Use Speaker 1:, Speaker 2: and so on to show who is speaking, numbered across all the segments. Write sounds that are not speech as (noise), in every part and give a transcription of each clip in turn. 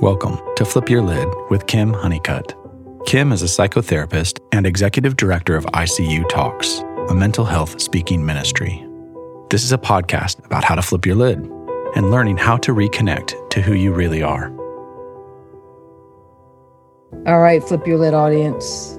Speaker 1: Welcome to Flip Your Lid with Kim Honeycutt. Kim is a psychotherapist and executive director of ICU Talks, a mental health speaking ministry. This is a podcast about how to flip your lid and learning how to reconnect to who you really are.
Speaker 2: All right, Flip Your Lid audience.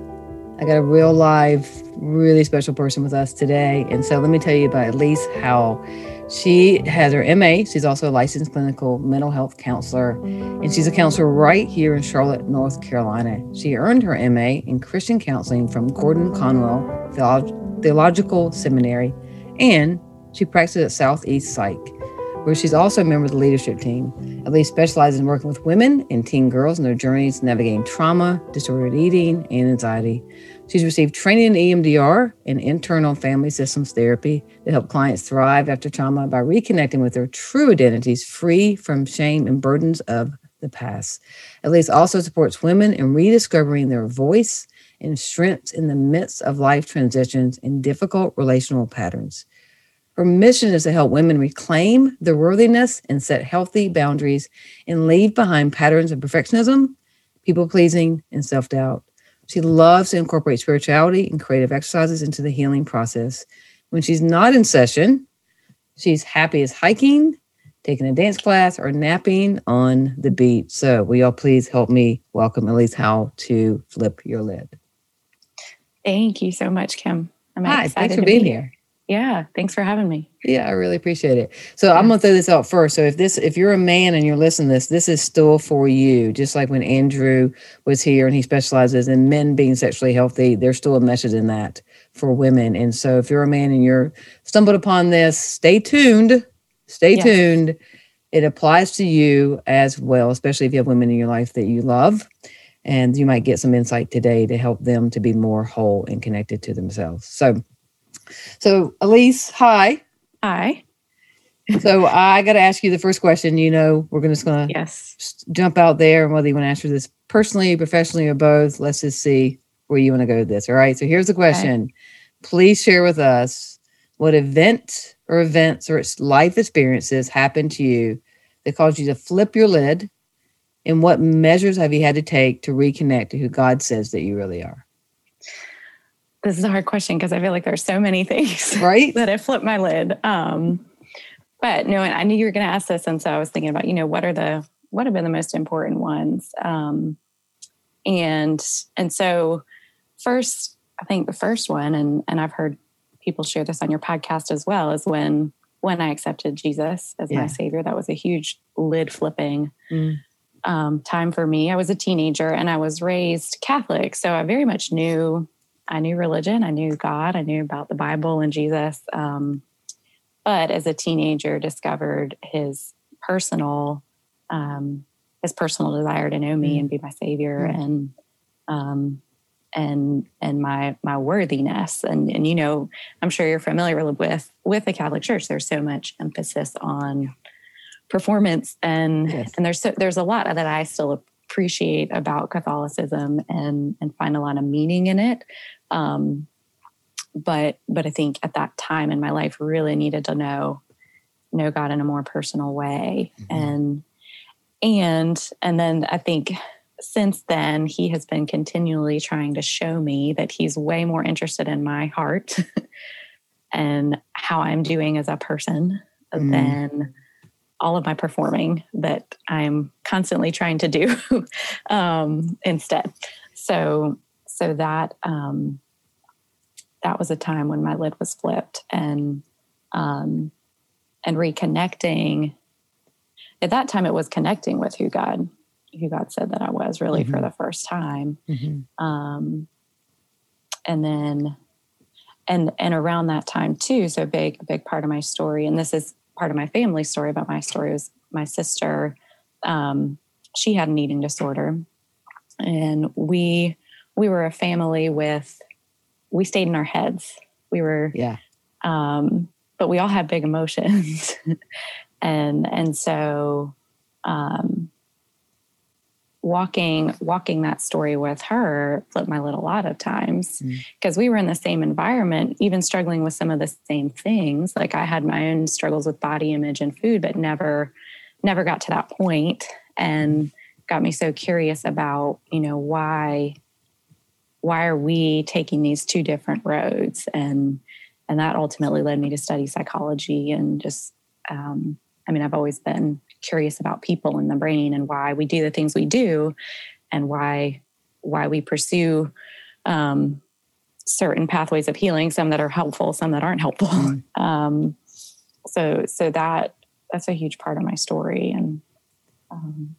Speaker 2: I got a real live, really special person with us today. And so let me tell you about Elise Howell. She has her MA. She's also a licensed clinical mental health counselor, and she's a counselor right here in Charlotte, North Carolina. She earned her MA in Christian counseling from Gordon Conwell Theological Seminary, and she practices at Southeast Psych, where she's also a member of the leadership team. Elise specializes in working with women and teen girls in their journeys navigating trauma, disordered eating, and anxiety. She's received training in EMDR and internal family systems therapy to help clients thrive after trauma by reconnecting with their true identities free from shame and burdens of the past. Elise also supports women in rediscovering their voice and strengths in the midst of life transitions and difficult relational patterns. Her mission is to help women reclaim their worthiness and set healthy boundaries and leave behind patterns of perfectionism, people pleasing, and self doubt. She loves to incorporate spirituality and creative exercises into the healing process. When she's not in session, she's happy as hiking, taking a dance class, or napping on the beach. So, will y'all please help me welcome Elise Howell to Flip Your Lid?
Speaker 3: Thank you so much, Kim.
Speaker 2: I'm Hi, thanks for being be here.
Speaker 3: Yeah, thanks for having me.
Speaker 2: Yeah, I really appreciate it. So yeah. I'm gonna throw this out first. So if this, if you're a man and you're listening to this, this is still for you. Just like when Andrew was here and he specializes in men being sexually healthy, there's still a message in that for women. And so if you're a man and you're stumbled upon this, stay tuned. Stay yes. tuned. It applies to you as well, especially if you have women in your life that you love. And you might get some insight today to help them to be more whole and connected to themselves. So so, Elise, hi.
Speaker 3: Hi.
Speaker 2: So I got to ask you the first question. You know, we're just going to
Speaker 3: yes
Speaker 2: jump out there, and whether you want to answer this personally, professionally, or both. Let's just see where you want to go with this. All right. So here's the question. Okay. Please share with us what event or events or life experiences happened to you that caused you to flip your lid, and what measures have you had to take to reconnect to who God says that you really are?
Speaker 3: This is a hard question because I feel like there's so many things (laughs)
Speaker 2: right
Speaker 3: that I flipped my lid. Um, but no, I knew you were going to ask this, and so I was thinking about you know what are the what have been the most important ones, um, and and so first I think the first one, and and I've heard people share this on your podcast as well, is when when I accepted Jesus as yeah. my savior. That was a huge lid flipping. Mm. Um, time for me. I was a teenager and I was raised Catholic, so I very much knew I knew religion, I knew God, I knew about the Bible and Jesus. Um, but as a teenager, discovered his personal um, his personal desire to know me mm. and be my savior mm. and um, and and my my worthiness and and you know I'm sure you're familiar with with the Catholic Church. There's so much emphasis on performance and yes. and there's so, there's a lot that I still appreciate about Catholicism and and find a lot of meaning in it. Um, but but I think at that time in my life, really needed to know know God in a more personal way, mm-hmm. and and and then I think since then he has been continually trying to show me that he's way more interested in my heart (laughs) and how I'm doing as a person mm. than all of my performing that I'm constantly trying to do (laughs) um, instead. So so that um, that was a time when my lid was flipped and um, and reconnecting. At that time, it was connecting with who God who God said that I was really mm-hmm. for the first time. Mm-hmm. Um, and then and and around that time too so big big part of my story and this is part of my family story but my story was my sister um, she had an eating disorder and we we were a family with we stayed in our heads. We were
Speaker 2: yeah.
Speaker 3: Um, but we all had big emotions, (laughs) and and so um, walking walking that story with her flipped my lid a lot of times because mm. we were in the same environment, even struggling with some of the same things. Like I had my own struggles with body image and food, but never never got to that. And got me so curious about, you know, why why are we taking these two different roads and and that ultimately led me to study psychology and just um, i mean i've always been curious about people and the brain and why we do the things we do and why why we pursue um, certain pathways of healing some that are helpful some that aren't helpful mm. (laughs) um, so so that that's a huge part of my story and um,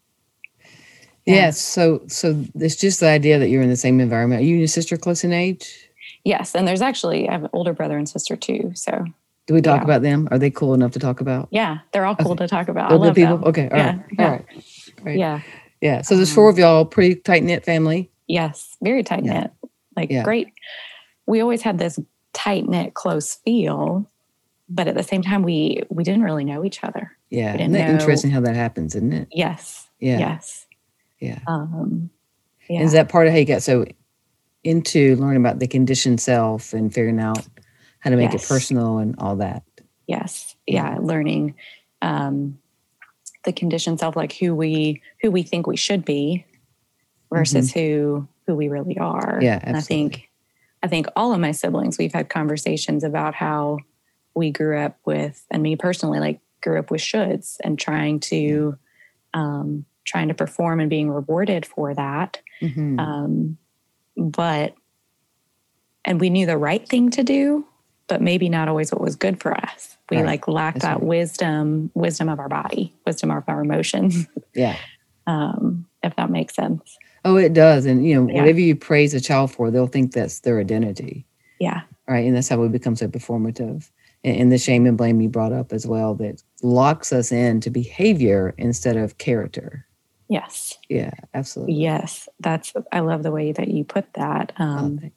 Speaker 2: yeah. Yes. So so it's just the idea that you're in the same environment. Are you and your sister close in age?
Speaker 3: Yes, and there's actually I have an older brother and sister too. So
Speaker 2: do we talk yeah. about them? Are they cool enough to talk about?
Speaker 3: Yeah, they're all cool okay. to talk about. They're good people.
Speaker 2: Them. Okay. All
Speaker 3: yeah.
Speaker 2: right. Yeah. All right.
Speaker 3: right. Yeah.
Speaker 2: Yeah. So there's um, four of y'all, pretty tight knit family.
Speaker 3: Yes, very tight knit. Like great. We always had this tight knit, close feel, but at the same time, we we didn't really know each other.
Speaker 2: Yeah, isn't that know. interesting how that happens, isn't it?
Speaker 3: Yes.
Speaker 2: Yeah.
Speaker 3: Yes.
Speaker 2: Yeah. Um, yeah. Is that part of how you got so into learning about the conditioned self and figuring out how to make yes. it personal and all that?
Speaker 3: Yes. Yeah. Learning um, the conditioned self, like who we who we think we should be versus mm-hmm. who who we really are.
Speaker 2: Yeah.
Speaker 3: Absolutely. And I think I think all of my siblings, we've had conversations about how we grew up with, and me personally, like grew up with shoulds and trying to um, trying to perform and being rewarded for that. Mm-hmm. Um, but, and we knew the right thing to do, but maybe not always what was good for us. We right. like lacked That's that right. wisdom, wisdom of our body, wisdom of our emotions. (laughs)
Speaker 2: Yeah.
Speaker 3: um, if that makes sense.
Speaker 2: Oh, it does. And, you know, yeah. whatever you praise a child for, they'll think that's their identity.
Speaker 3: Yeah.
Speaker 2: Right. And that's how we become so performative. And, and the shame and blame you brought up as well that locks us into behavior instead of character.
Speaker 3: Yes.
Speaker 2: Yeah, absolutely.
Speaker 3: Yes. That's, I love the way that you put that. Oh, um, oh,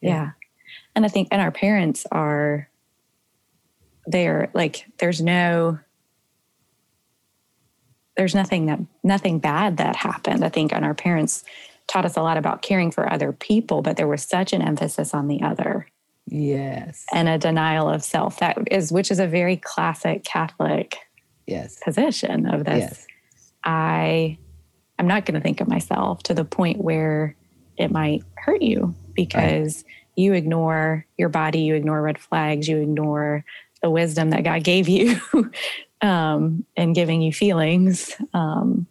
Speaker 3: yeah. yeah. And I think, and our parents are, they're like, there's no, there's nothing that, nothing bad that happened. I think, and our parents taught us a lot about caring for other people, but there was such an emphasis on the other.
Speaker 2: Yes.
Speaker 3: And a denial of self that is, which is a very classic Catholic
Speaker 2: yes.
Speaker 3: position of this. Yes. I I'm not going to think of myself to the point where it might hurt you because right. you ignore your body, you ignore red flags, you ignore the wisdom that God gave you (laughs) um, and giving you feelings um,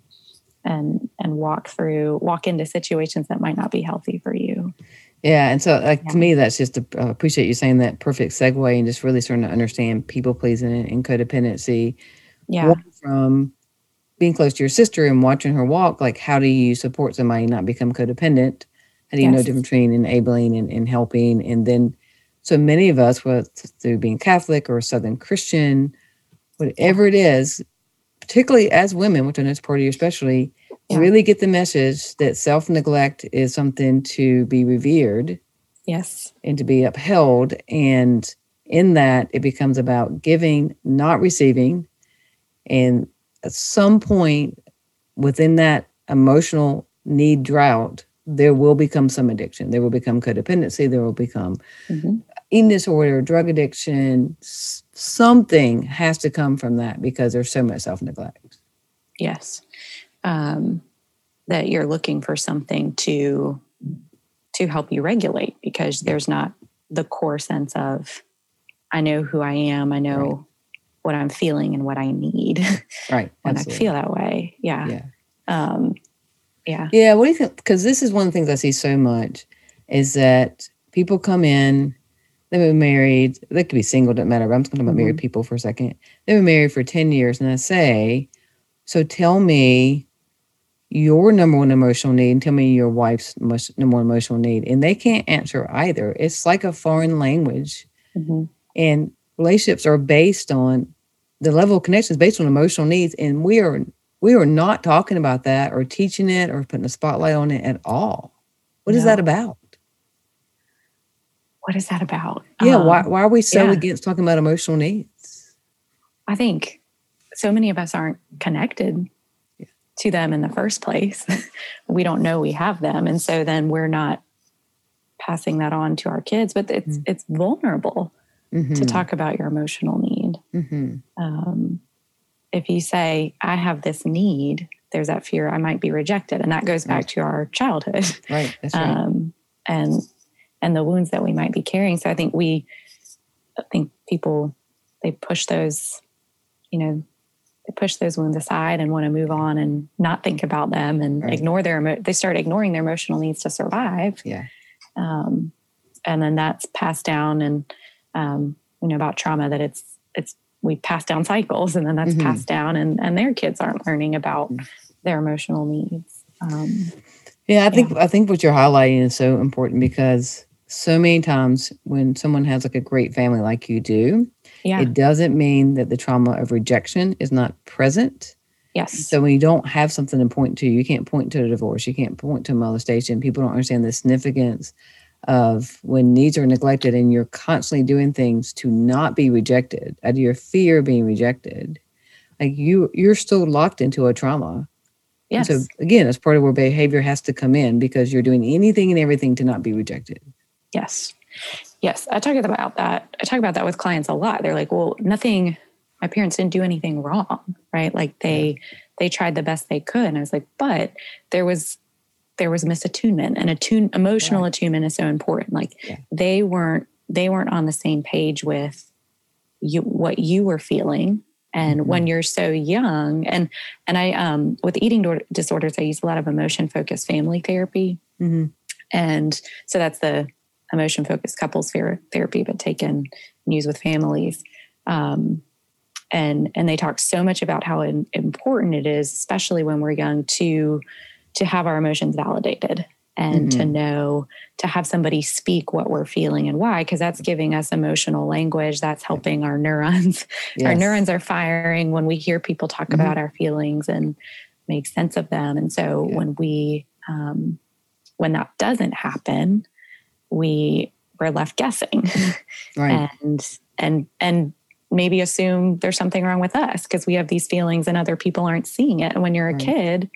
Speaker 3: and and walk through walk into situations that might not be healthy for you.
Speaker 2: Yeah, and so like yeah. to me, that's just a, uh, appreciate you saying that perfect segue and just really starting to understand people pleasing and codependency.
Speaker 3: Yeah,
Speaker 2: from being close to your sister and watching her walk, like how do you support somebody not become codependent? How do you yes. know difference between enabling and, and helping? And then so many of us, whether through being Catholic or Southern Christian, whatever it is, particularly as women, which I know is part of your specialty, yeah. really get the message that self neglect is something to be revered.
Speaker 3: Yes.
Speaker 2: And to be upheld. And in that, it becomes about giving, not receiving. And at some point within that emotional need drought, there will become some addiction. There will become codependency. There will become mm-hmm. eating disorder, drug addiction. Something has to come from that because there's so much self neglect.
Speaker 3: Yes, um, that you're looking for something to to help you regulate because there's not the core sense of I know who I am. I know what I'm feeling and what I need. (laughs)
Speaker 2: Right.
Speaker 3: when I feel that way. Yeah.
Speaker 2: Yeah.
Speaker 3: Um, yeah.
Speaker 2: Yeah. What do you think? Because this is one of the things I see so much is that people come in, they've been married, they could be single, doesn't matter. But I'm just talking about mm-hmm. married people for a second. They've been married for 10 years. And I say, so tell me your number one emotional need and tell me your wife's most, number one emotional need. And they can't answer either. It's like a foreign language. Mm-hmm. And relationships are based on the level of connection is based on emotional needs and we are we are not talking about that or teaching it or putting a spotlight on it at all What no. is that about
Speaker 3: what is that about
Speaker 2: yeah um, why, why are we so yeah. against talking about emotional needs
Speaker 3: i think so many of us aren't connected yeah. to them in the first place (laughs) we don't know we have them and so then we're not passing that on to our kids but it's mm. it's vulnerable mm-hmm. to talk about your emotional need. Mm-hmm. Um, if you say, I have this need, there's that fear I might be rejected, and that goes back to our childhood,
Speaker 2: right? That's right.
Speaker 3: Um, and and the wounds that we might be carrying. So I think we, I think people, they push those, you know, they push those wounds aside and want to move on and not think about them and right. ignore their. Emo- they start ignoring their emotional needs to survive.
Speaker 2: Yeah.
Speaker 3: Um, and then that's passed down, and um, you know about trauma that it's it's we pass down cycles, and then that's mm-hmm. passed down, and and their kids aren't learning about mm. their emotional needs. Um,
Speaker 2: yeah, I think yeah. I think what you're highlighting is so important because so many times when someone has like a great family like you do, yeah. it doesn't mean that the trauma of rejection is not present.
Speaker 3: Yes.
Speaker 2: So when you don't have something to point to, you can't point to a divorce, you can't point to molestation. People don't understand the significance of when needs are neglected and you're constantly doing things to not be rejected out of your fear of being rejected. Like you you're still locked into a trauma
Speaker 3: Yes.
Speaker 2: so again, it's part of where behavior has to come in because you're doing anything and everything to not be rejected.
Speaker 3: Yes. Yes. I talk about that. I talk about that with clients a lot. They're like, well, nothing, my parents didn't do anything wrong, right? Like they, they tried the best they could. And I was like, but there was, there was misattunement and attune, emotional attunement is so important. Like yeah. they weren't, they weren't on the same page with you, what you were feeling and mm-hmm. when you're so young and and i um with eating disorders i use a lot of emotion focused family therapy mm-hmm. and so that's the emotion focused couples therapy but taken and used with families um and and they talk so much about how important it is especially when we're young to to have our emotions validated and mm-hmm. to know to have somebody speak what we're feeling and why because that's giving us emotional language that's helping our neurons (laughs) yes. our neurons are firing when we hear people talk mm-hmm. about our feelings and make sense of them and so yeah. when we um, when that doesn't happen we we're left guessing (laughs) right. and and and maybe assume there's something wrong with us because we have these feelings and other people aren't seeing it and when you're a right. kid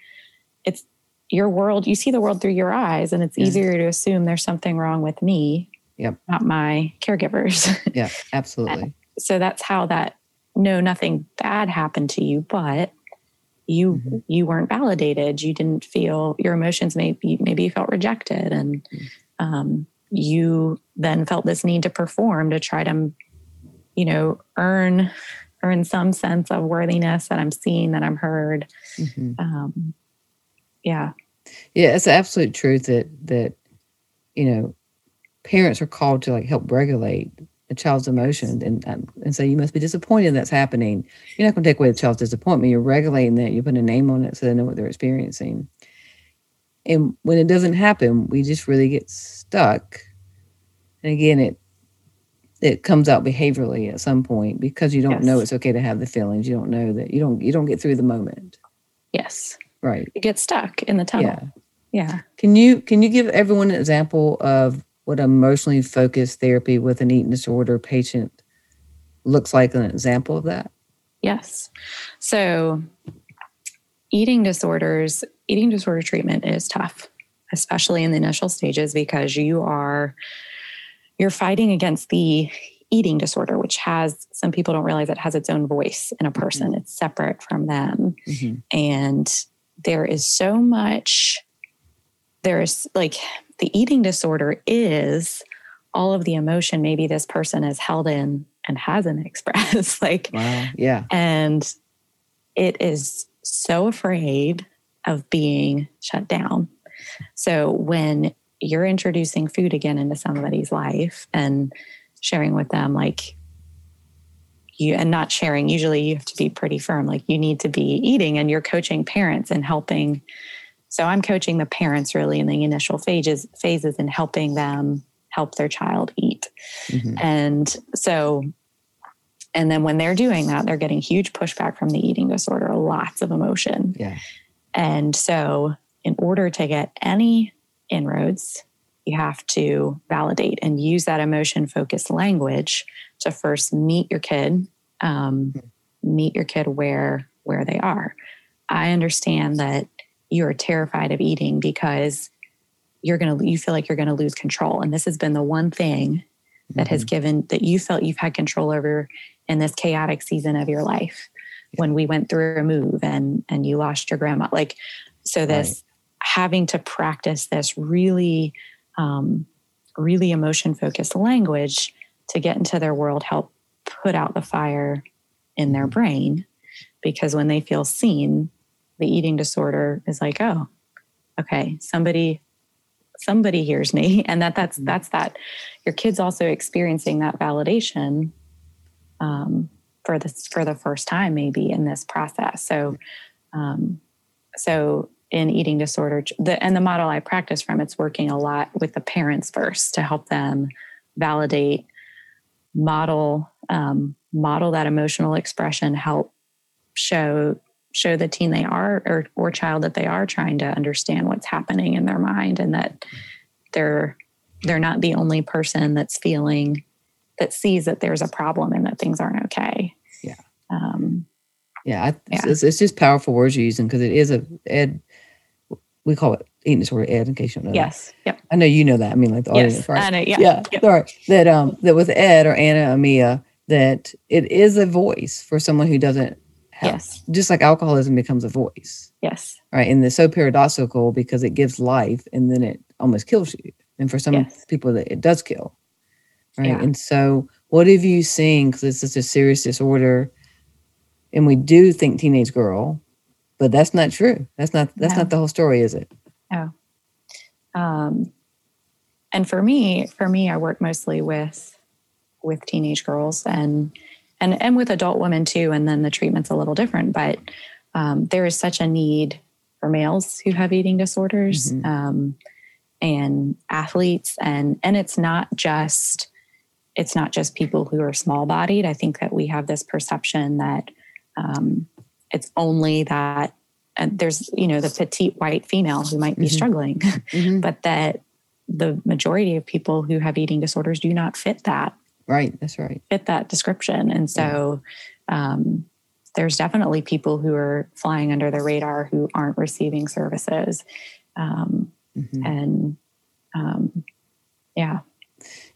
Speaker 3: your world, you see the world through your eyes, and it's yeah. easier to assume there's something wrong with me,
Speaker 2: yep.
Speaker 3: not my caregivers. (laughs)
Speaker 2: yeah, absolutely. (laughs)
Speaker 3: so that's how that no, nothing bad happened to you, but you mm-hmm. you weren't validated. You didn't feel your emotions. Maybe maybe you felt rejected, and mm-hmm. um, you then felt this need to perform to try to, you know, earn earn some sense of worthiness that I'm seen, that I'm heard. Mm-hmm. Um, yeah.
Speaker 2: Yeah, it's the absolute truth that that you know parents are called to like help regulate a child's emotions and um, and so you must be disappointed that's happening. You're not going to take away the child's disappointment. You're regulating that. You put a name on it so they know what they're experiencing. And when it doesn't happen, we just really get stuck. And again, it it comes out behaviorally at some point because you don't yes. know it's okay to have the feelings. You don't know that you don't you don't get through the moment.
Speaker 3: Yes.
Speaker 2: Right.
Speaker 3: Get stuck in the tunnel. Yeah. Yeah.
Speaker 2: Can you can you give everyone an example of what emotionally focused therapy with an eating disorder patient looks like an example of that?
Speaker 3: Yes. So eating disorders, eating disorder treatment is tough, especially in the initial stages because you are you're fighting against the eating disorder, which has some people don't realize it has its own voice in a person. Mm-hmm. It's separate from them. Mm-hmm. And there is so much there's like the eating disorder is all of the emotion maybe this person has held in and hasn't (laughs) expressed like
Speaker 2: wow. Yeah.
Speaker 3: and it is so afraid of being shut down. So when you're introducing food again into somebody's life and sharing with them like you and not sharing usually you have to be pretty firm like you need to be eating and you're coaching parents and helping. So i'm coaching the parents really in the initial phases phases and helping them help their child eat. Mm-hmm. and so and then when they're doing that they're getting huge pushback from the eating disorder lots of emotion.
Speaker 2: Yeah.
Speaker 3: And so in order to get any inroads you have to validate and use that emotion focused language to first meet your kid um, meet your kid where where they are. I understand that you're terrified of eating because you're going to you feel like you're going to lose control. And this has been the one thing that mm-hmm. has given that you felt you've had control over in this chaotic season of your life when we went through a move and and you lost your grandma. Like so this right. having to practice this really um, really emotion focused language to get into their world help put out the fire in their mm-hmm. brain. Because when they feel seen the eating disorder is like oh okay somebody somebody hears me. (laughs) And that that's that's that. Your kids also experiencing that validation um, for this for the first time maybe in this process. So um, so in eating disorder. The and the model i practice from it's working a lot with the parents first to help them validate model um, model that emotional expression help show show the teen they are or, or child that they are trying to understand what's happening in their mind and that they're they're not the only person that's feeling that sees that there's a problem and that things aren't okay.
Speaker 2: Yeah. Um, yeah, I, yeah. It's, it's, just powerful words you're using because it is a ed we call it eating disorder ed in case you don't know
Speaker 3: yes
Speaker 2: that. yep i know you know that i mean like the
Speaker 3: yes, audience right I know, yeah
Speaker 2: yeah sorry that um that with ed or anna amia that it is a voice for someone who doesn't
Speaker 3: Yes.
Speaker 2: Just like alcoholism becomes a voice.
Speaker 3: Yes.
Speaker 2: Right. And it's so paradoxical because it gives life and then it almost kills you. And for some yes. people that it does kill. Right. Yeah. And so what have you seen? Because it's such a serious disorder. And we do think teenage girl, but that's not true. That's not that's no. not the whole story, is it?
Speaker 3: Oh. Um and for me, for me, I work mostly with with teenage girls and and and with adult women too. And then the treatment's a little different, but um, there is such a need for males who have eating disorders mm-hmm. um, and athletes, and and it's not just it's not just people who are small bodied. I think that we have this perception that um, it's only that and there's you know the petite white female who might be mm-hmm. struggling, (laughs) mm-hmm. but that the majority of people who have eating disorders do not fit that
Speaker 2: Right. That's right.
Speaker 3: Fit that description. And so um, there's definitely people who are flying under the radar who aren't receiving services. Um, mm-hmm. And um, yeah.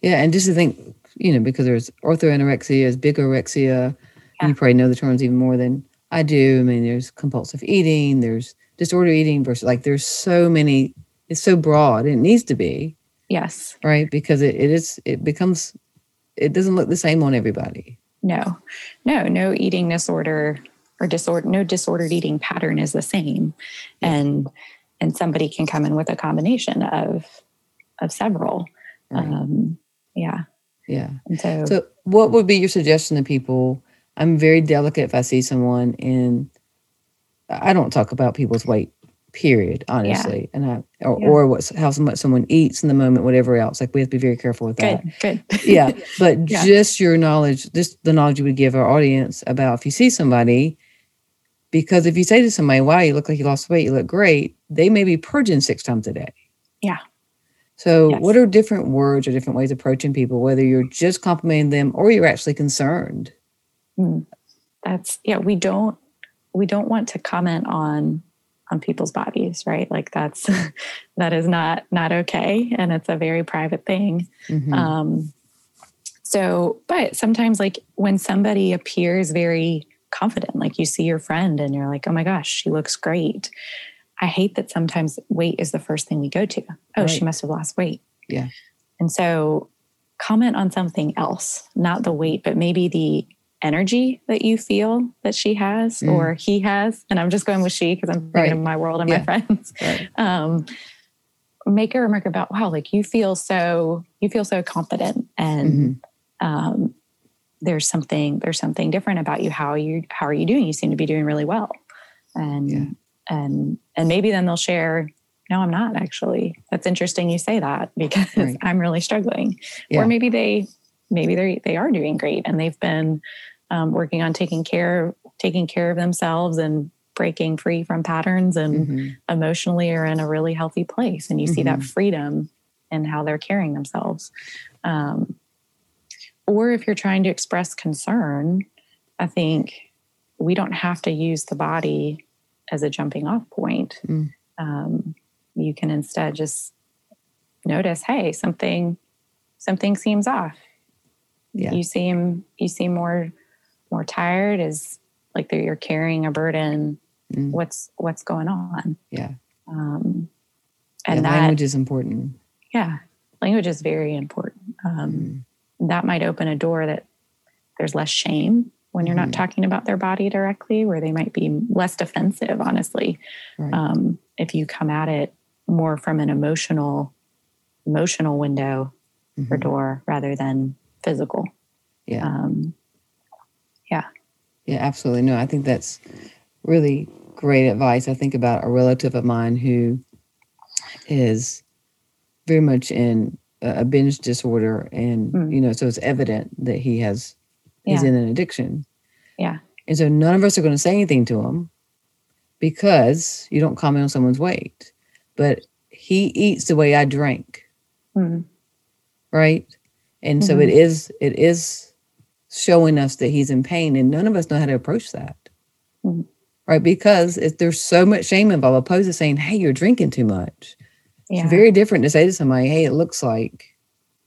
Speaker 2: Yeah. And just to think, you know, because there's orthorexia, there's bigorexia. Yeah. You probably know the terms even more than I do. I mean, there's compulsive eating, there's disorder eating versus like there's so many, it's so broad. It needs to be.
Speaker 3: Yes.
Speaker 2: Right. Because it, it is, it becomes it doesn't look the same on everybody.
Speaker 3: No, no, no eating disorder or disorder, no disordered eating pattern is the same, and and somebody can come in with a combination of of several. Right. Um, yeah,
Speaker 2: yeah. And so, so what would be your suggestion to people? I'm very delicate if I see someone and I don't talk about people's weight period honestly yeah. and i or, yeah. or what's how much someone eats in the moment whatever else like we have to be very careful with
Speaker 3: that
Speaker 2: good good (laughs) yeah but (laughs) yeah. just your knowledge just the knowledge you would give our audience about if you see somebody because if you say to somebody wow you look like you lost weight you look great they may be purging six times a day
Speaker 3: yeah
Speaker 2: so yes. what are different words or different ways of approaching people whether you're just complimenting them or you're actually concerned.
Speaker 3: That's yeah we don't we don't want to comment on on people's bodies right? Like that's (laughs) that is not not okay and it's a very private thing. Mm-hmm. um so but sometimes like when somebody appears very confident like you see your friend and you're like oh my gosh she looks great. I hate that sometimes weight is the first thing we go to. Oh right. she must have lost weight.
Speaker 2: Yeah.
Speaker 3: And so comment on something else not the weight but maybe the energy that you feel that she has mm. or he has and i'm just going with she because i'm thinking right. of my world and yeah. my friends right. (laughs) um, make a remark about wow like you feel so you feel so confident and mm-hmm. um, there's something there's something different about you how you how are you doing you seem to be doing really well and yeah. and and maybe then they'll share no i'm not actually that's interesting you say that because right. (laughs) i'm really struggling yeah. or maybe they maybe they they are doing great and they've been um, working on taking care taking care of themselves and breaking free from patterns and mm-hmm. emotionally are in a really healthy place and you mm-hmm. see that mm-hmm. freedom in how they're carrying themselves um, or if you're trying to express concern i think we don't have to use the body as a jumping off point mm. um, you can instead just notice hey something something seems off yeah. you seem you seem more more tired is like you're carrying a burden.
Speaker 2: Mm.
Speaker 3: What's what's going on?
Speaker 2: Yeah.
Speaker 3: Um, and
Speaker 2: Yeah,
Speaker 3: that
Speaker 2: language is important.
Speaker 3: yeah, language is very important. Um,
Speaker 2: Mm.
Speaker 3: That might open a door that there's less shame when you're not
Speaker 2: Mhm.
Speaker 3: talking about their body directly, where they might be less defensive. Honestly,
Speaker 2: Right.
Speaker 3: um, if you come at it more from an emotional emotional window or
Speaker 2: Mhm.
Speaker 3: door rather than physical.
Speaker 2: Yeah.
Speaker 3: Um,
Speaker 2: Yeah, absolutely. No, I think that's really great advice. I think about a relative of mine who is very much in a binge disorder, and
Speaker 3: Mm.
Speaker 2: you know, so it's evident that he has he's in an addiction.
Speaker 3: Yeah.
Speaker 2: and so none of us are going to say anything to him because you don't comment on someone's weight, but he eats the way I drink
Speaker 3: mm,
Speaker 2: right and so
Speaker 3: Mhm.
Speaker 2: it is it is showing us that he's in pain and none of us know how to approach that.
Speaker 3: Mhm.
Speaker 2: right? Because if there's so much shame involved. Opposed to saying hey you're drinking too much.
Speaker 3: Yeah,
Speaker 2: it's very different to say to somebody hey it looks like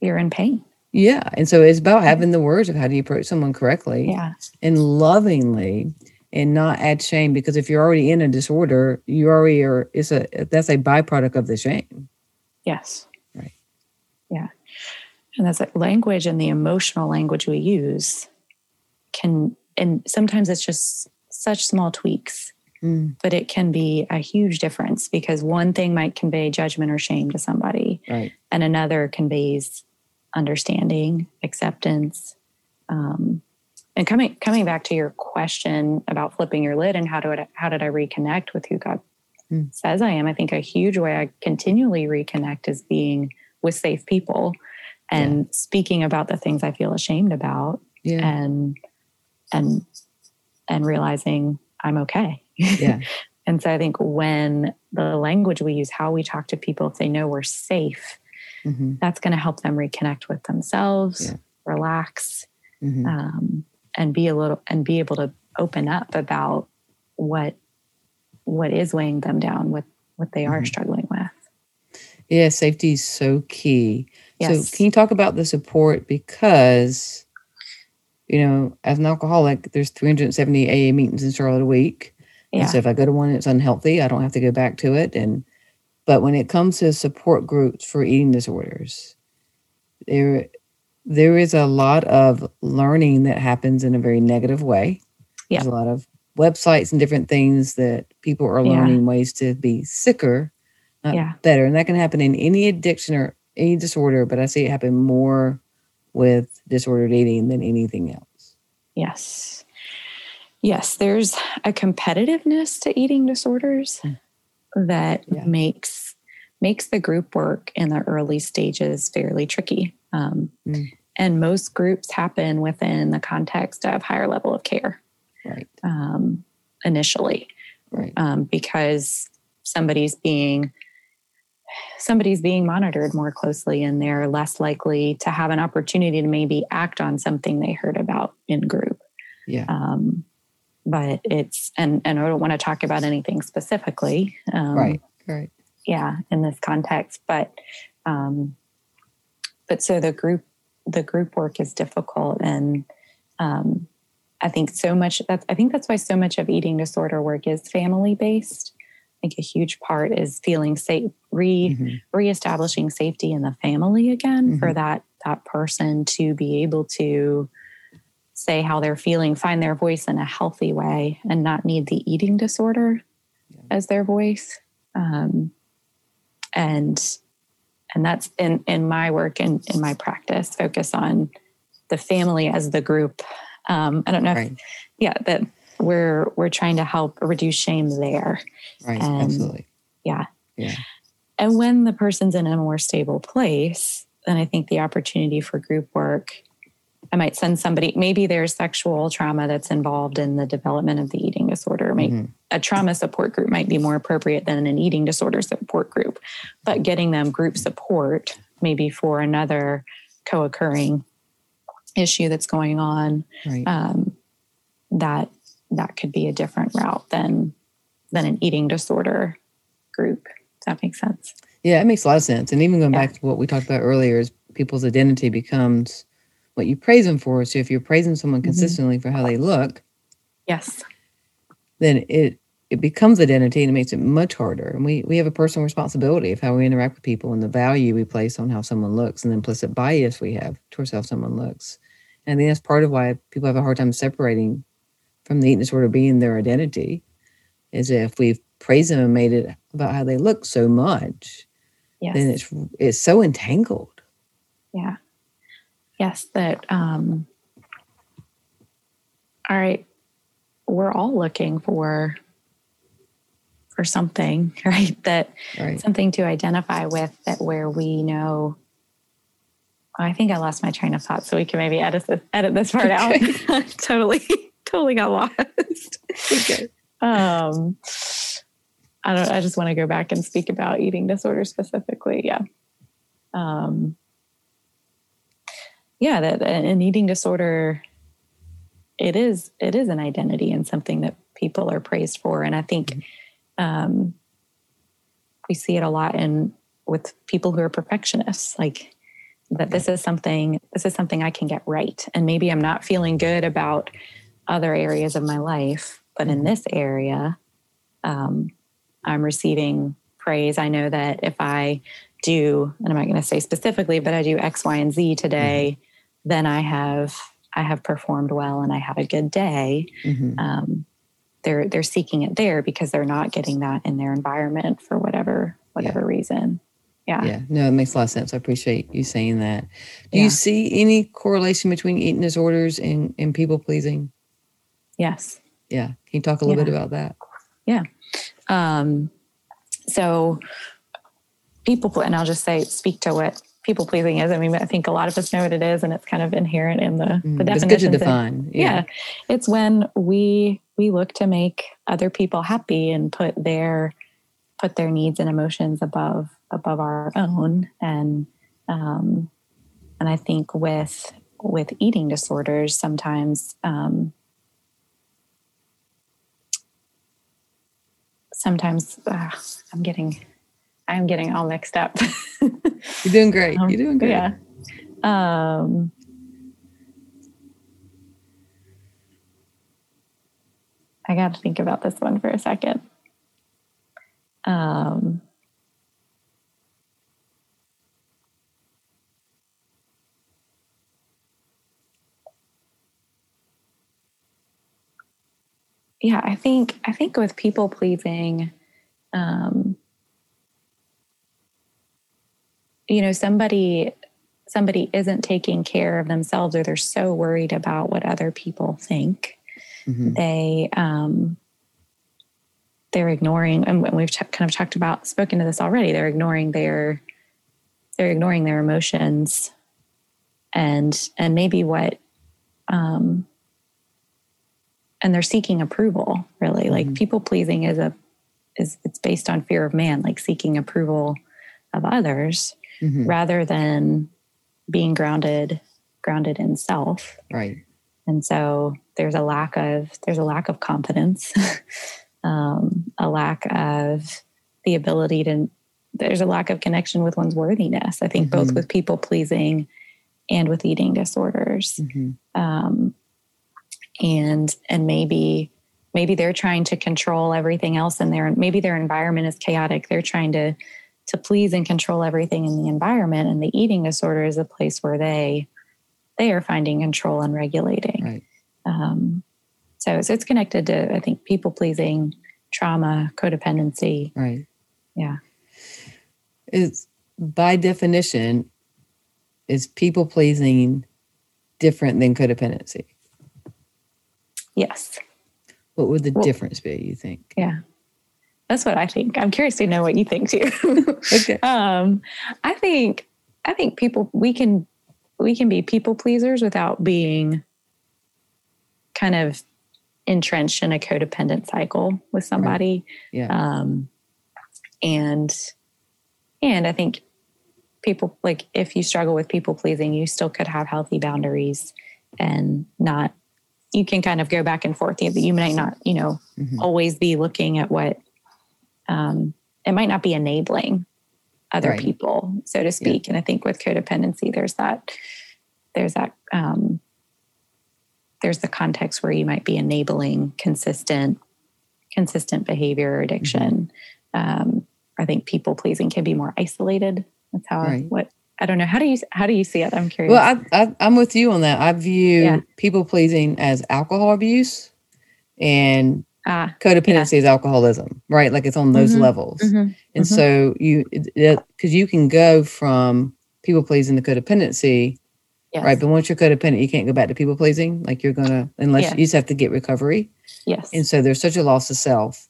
Speaker 3: you're in pain.
Speaker 2: yeah. And so it's about having the words of how do you approach someone correctly
Speaker 3: Yeah,
Speaker 2: and lovingly and not add shame because if you're already in a disorder you already are it's a that's a byproduct of the shame.
Speaker 3: Yes,
Speaker 2: Right.
Speaker 3: yeah, and that's like language and the emotional language we use can, and sometimes it's just such small tweaks,
Speaker 2: Mm,
Speaker 3: but it can be a huge difference because one thing might convey judgment or shame to somebody,
Speaker 2: right
Speaker 3: and another conveys understanding, acceptance. Um, and coming coming back to your question about flipping your lid and how do it how did I reconnect with who God
Speaker 2: Hmm.
Speaker 3: says I am? I think a huge way I continually reconnect is being with safe people and speaking about the things I feel ashamed about
Speaker 2: yeah
Speaker 3: and and and realizing I'm okay.
Speaker 2: yeah (laughs)
Speaker 3: And so I think when the language we use, how we talk to people, if they know we're safe,
Speaker 2: hmm
Speaker 3: that's going to help them reconnect with themselves,
Speaker 2: Yeah.
Speaker 3: relax,
Speaker 2: hmm
Speaker 3: um, and be a little and be able to open up about what what is weighing them down, what what they are
Speaker 2: Mhm.
Speaker 3: struggling with.
Speaker 2: Yeah, safety is so key.
Speaker 3: Yes.
Speaker 2: So, can you talk about the support? Because, you know, as an alcoholic, there's 370 AA meetings in Charlotte a week.
Speaker 3: Yeah.
Speaker 2: And so, if I go to one that's unhealthy, I don't have to go back to it. And, but when it comes to support groups for eating disorders, there, there is a lot of learning that happens in a very negative way. There's a lot of websites and different things that people are
Speaker 3: Yeah.
Speaker 2: learning ways to be sicker, not
Speaker 3: Yeah.
Speaker 2: better. And that can happen in any addiction or any disorder, but I see it happen more with disordered eating than anything else.
Speaker 3: Yes. Yes, there's a competitiveness to eating disorders that
Speaker 2: Yeah.
Speaker 3: makes makes the group work in the early stages fairly tricky. Um,
Speaker 2: Mm.
Speaker 3: And most groups happen within the context of higher level of care
Speaker 2: Right.
Speaker 3: um, initially,
Speaker 2: Right.
Speaker 3: um, because somebody's being somebody's being monitored more closely and they're less likely to have an opportunity to maybe act on something they heard about in group
Speaker 2: Yeah.
Speaker 3: um, but it's and and I don't want to talk about anything specifically, um,
Speaker 2: right. Right.
Speaker 3: Yeah, in this context, but um, but so the group the group work is difficult, and um, I think so much. That's I think that's why so much of eating disorder work is family based. I think a huge part is feeling safe, re
Speaker 2: Mhm.
Speaker 3: reestablishing safety in the family again for
Speaker 2: Mhm.
Speaker 3: that that person to be able to say how they're feeling find their voice in a healthy way and not need the eating disorder
Speaker 2: Yeah.
Speaker 3: as their voice um, and and that's in in my work and in my practice focus on the family as the group um, i don't know if, yeah that we're we're trying to help reduce shame there
Speaker 2: Right.
Speaker 3: and-
Speaker 2: Absolutely.
Speaker 3: yeah
Speaker 2: Yeah.
Speaker 3: and when the person's in a more stable place, then I think the opportunity for group work, I might send somebody, maybe there's sexual trauma that's involved in the development of the eating disorder.
Speaker 2: Mhm.
Speaker 3: A trauma support group might be more appropriate than an eating disorder support group, but getting them group support, maybe for another co occurring issue that's going on,
Speaker 2: Right.
Speaker 3: um, that that could be a different route than than an eating disorder group. Does that make sense?
Speaker 2: Yeah, it makes a lot of sense. And even going
Speaker 3: Yeah.
Speaker 2: back to what we talked about earlier, is people's identity becomes what you praise them for. So if you're praising someone
Speaker 3: Mhm.
Speaker 2: consistently for how they look,
Speaker 3: Yes.
Speaker 2: then it it becomes identity and it makes it much harder. And we we have a personal responsibility of how we interact with people and the value we place on how someone looks and the implicit bias we have towards how someone looks. And I think that's part of why people have a hard time separating from the eating disorder being their identity, is if we've praised them and made it about how they look so much,
Speaker 3: Yes.
Speaker 2: then it's it's so entangled.
Speaker 3: Yeah. Yes, that um all right. We're all looking for for something, (laughs) right? That
Speaker 2: Right.
Speaker 3: something to identify with that where we know I think I lost my train of thought, so we can maybe edit this, edit this part out. (laughs) totally, totally got lost. (laughs)
Speaker 2: Okay.
Speaker 3: Um, I don't. I just want to go back and speak about eating disorder specifically. Yeah. Um, yeah, that an eating disorder. It is. It is an identity and something that people are praised for, and I think um, we see it a lot in with people who are perfectionists, like that. This is something. This is something I can get right, and maybe I'm not feeling good about other areas of my life, but in this area, um, I'm receiving praise. I know that if I do, and I'm not going to say specifically, but I do X, Y, and Z today, then I have I have performed well and I had a good day.
Speaker 2: Mhm.
Speaker 3: Um, they're they're seeking it there because they're not getting that in their environment for whatever whatever reason. Yeah.
Speaker 2: Yeah, no, it makes a lot of sense. I appreciate you saying that. Do
Speaker 3: Yeah.
Speaker 2: you see any correlation between eating disorders and, and people pleasing?
Speaker 3: Yes.
Speaker 2: Yeah. Can you talk a little
Speaker 3: Yeah.
Speaker 2: bit about that? Yeah.
Speaker 3: Um, so people, and I'll just say, speak to what people pleasing is. I mean, I think a lot of us know what it is, and it's kind of inherent in the,
Speaker 2: Mm,
Speaker 3: the
Speaker 2: but it's
Speaker 3: definition.
Speaker 2: good to define.
Speaker 3: yeah. it's when we we look to make other people happy and put their put their needs and emotions above above our own and um and i think with with eating disorders sometimes um sometimes uh, i'm getting i'm getting all mixed up (laughs)
Speaker 2: You're doing great.
Speaker 3: Um,
Speaker 2: You're doing great.
Speaker 3: yeah um I got to think about this one for a second. Um, yeah, I think I think with people pleasing, um, you know, somebody somebody isn't taking care of themselves, or they're so worried about what other people think
Speaker 2: Mhm.
Speaker 3: they um, they're ignoring and we've ch- kind of talked about spoken to this already they're ignoring their they're ignoring their emotions and and maybe what um and they're seeking approval really like
Speaker 2: Mhm.
Speaker 3: people pleasing is a is it's based on fear of man like seeking approval of others
Speaker 2: Mhm.
Speaker 3: rather than being grounded grounded in self
Speaker 2: Right.
Speaker 3: and so there's a lack of there's a lack of confidence (laughs) um, a lack of the ability to there's a lack of connection with one's worthiness i think both
Speaker 2: Mhm.
Speaker 3: with people pleasing and with eating disorders
Speaker 2: Mhm.
Speaker 3: um, and and maybe maybe they're trying to control everything else in there maybe their environment is chaotic they're trying to to please and control everything in the environment and the eating disorder is a place where they they are finding control and regulating
Speaker 2: Right.
Speaker 3: um, so, so it's connected to i think people pleasing trauma codependency
Speaker 2: Right.
Speaker 3: Yeah.
Speaker 2: It's by definition, is people pleasing different than codependency?
Speaker 3: Yes
Speaker 2: What would the
Speaker 3: Well-
Speaker 2: difference be, you think?
Speaker 3: yeah that's what i think i'm curious to know what you think too (laughs)
Speaker 2: Okay.
Speaker 3: um i think i think people we can we can be people pleasers without being kind of entrenched in a codependent cycle with somebody
Speaker 2: Yeah.
Speaker 3: um and and i think people like if you struggle with people pleasing you still could have healthy boundaries and not you can kind of go back and forth you you might not you know
Speaker 2: Mhm.
Speaker 3: always be looking at what um it might not be enabling other
Speaker 2: Right.
Speaker 3: people so to speak and i think with codependency there's that there's that um there's the context where you might be enabling consistent consistent behavior addiction. Um, I think people pleasing can be more isolated. That's how
Speaker 2: Right.
Speaker 3: what I don't know. How do you how do you see it? I'm curious.
Speaker 2: Well, I, I, I'm with you on that. I view
Speaker 3: Yeah.
Speaker 2: people pleasing as alcohol abuse and
Speaker 3: ah,
Speaker 2: codependency is alcoholism, right? Like it's on those
Speaker 3: Mhm.
Speaker 2: levels.
Speaker 3: mhm.
Speaker 2: And
Speaker 3: Mhm.
Speaker 2: so you, because you can go from people pleasing to codependency,
Speaker 3: yes.
Speaker 2: right? But once you're codependent, you can't go back to people pleasing. Like you're gonna, unless
Speaker 3: Yeah.
Speaker 2: you just have to get recovery.
Speaker 3: yes.
Speaker 2: And so there's such a loss of self.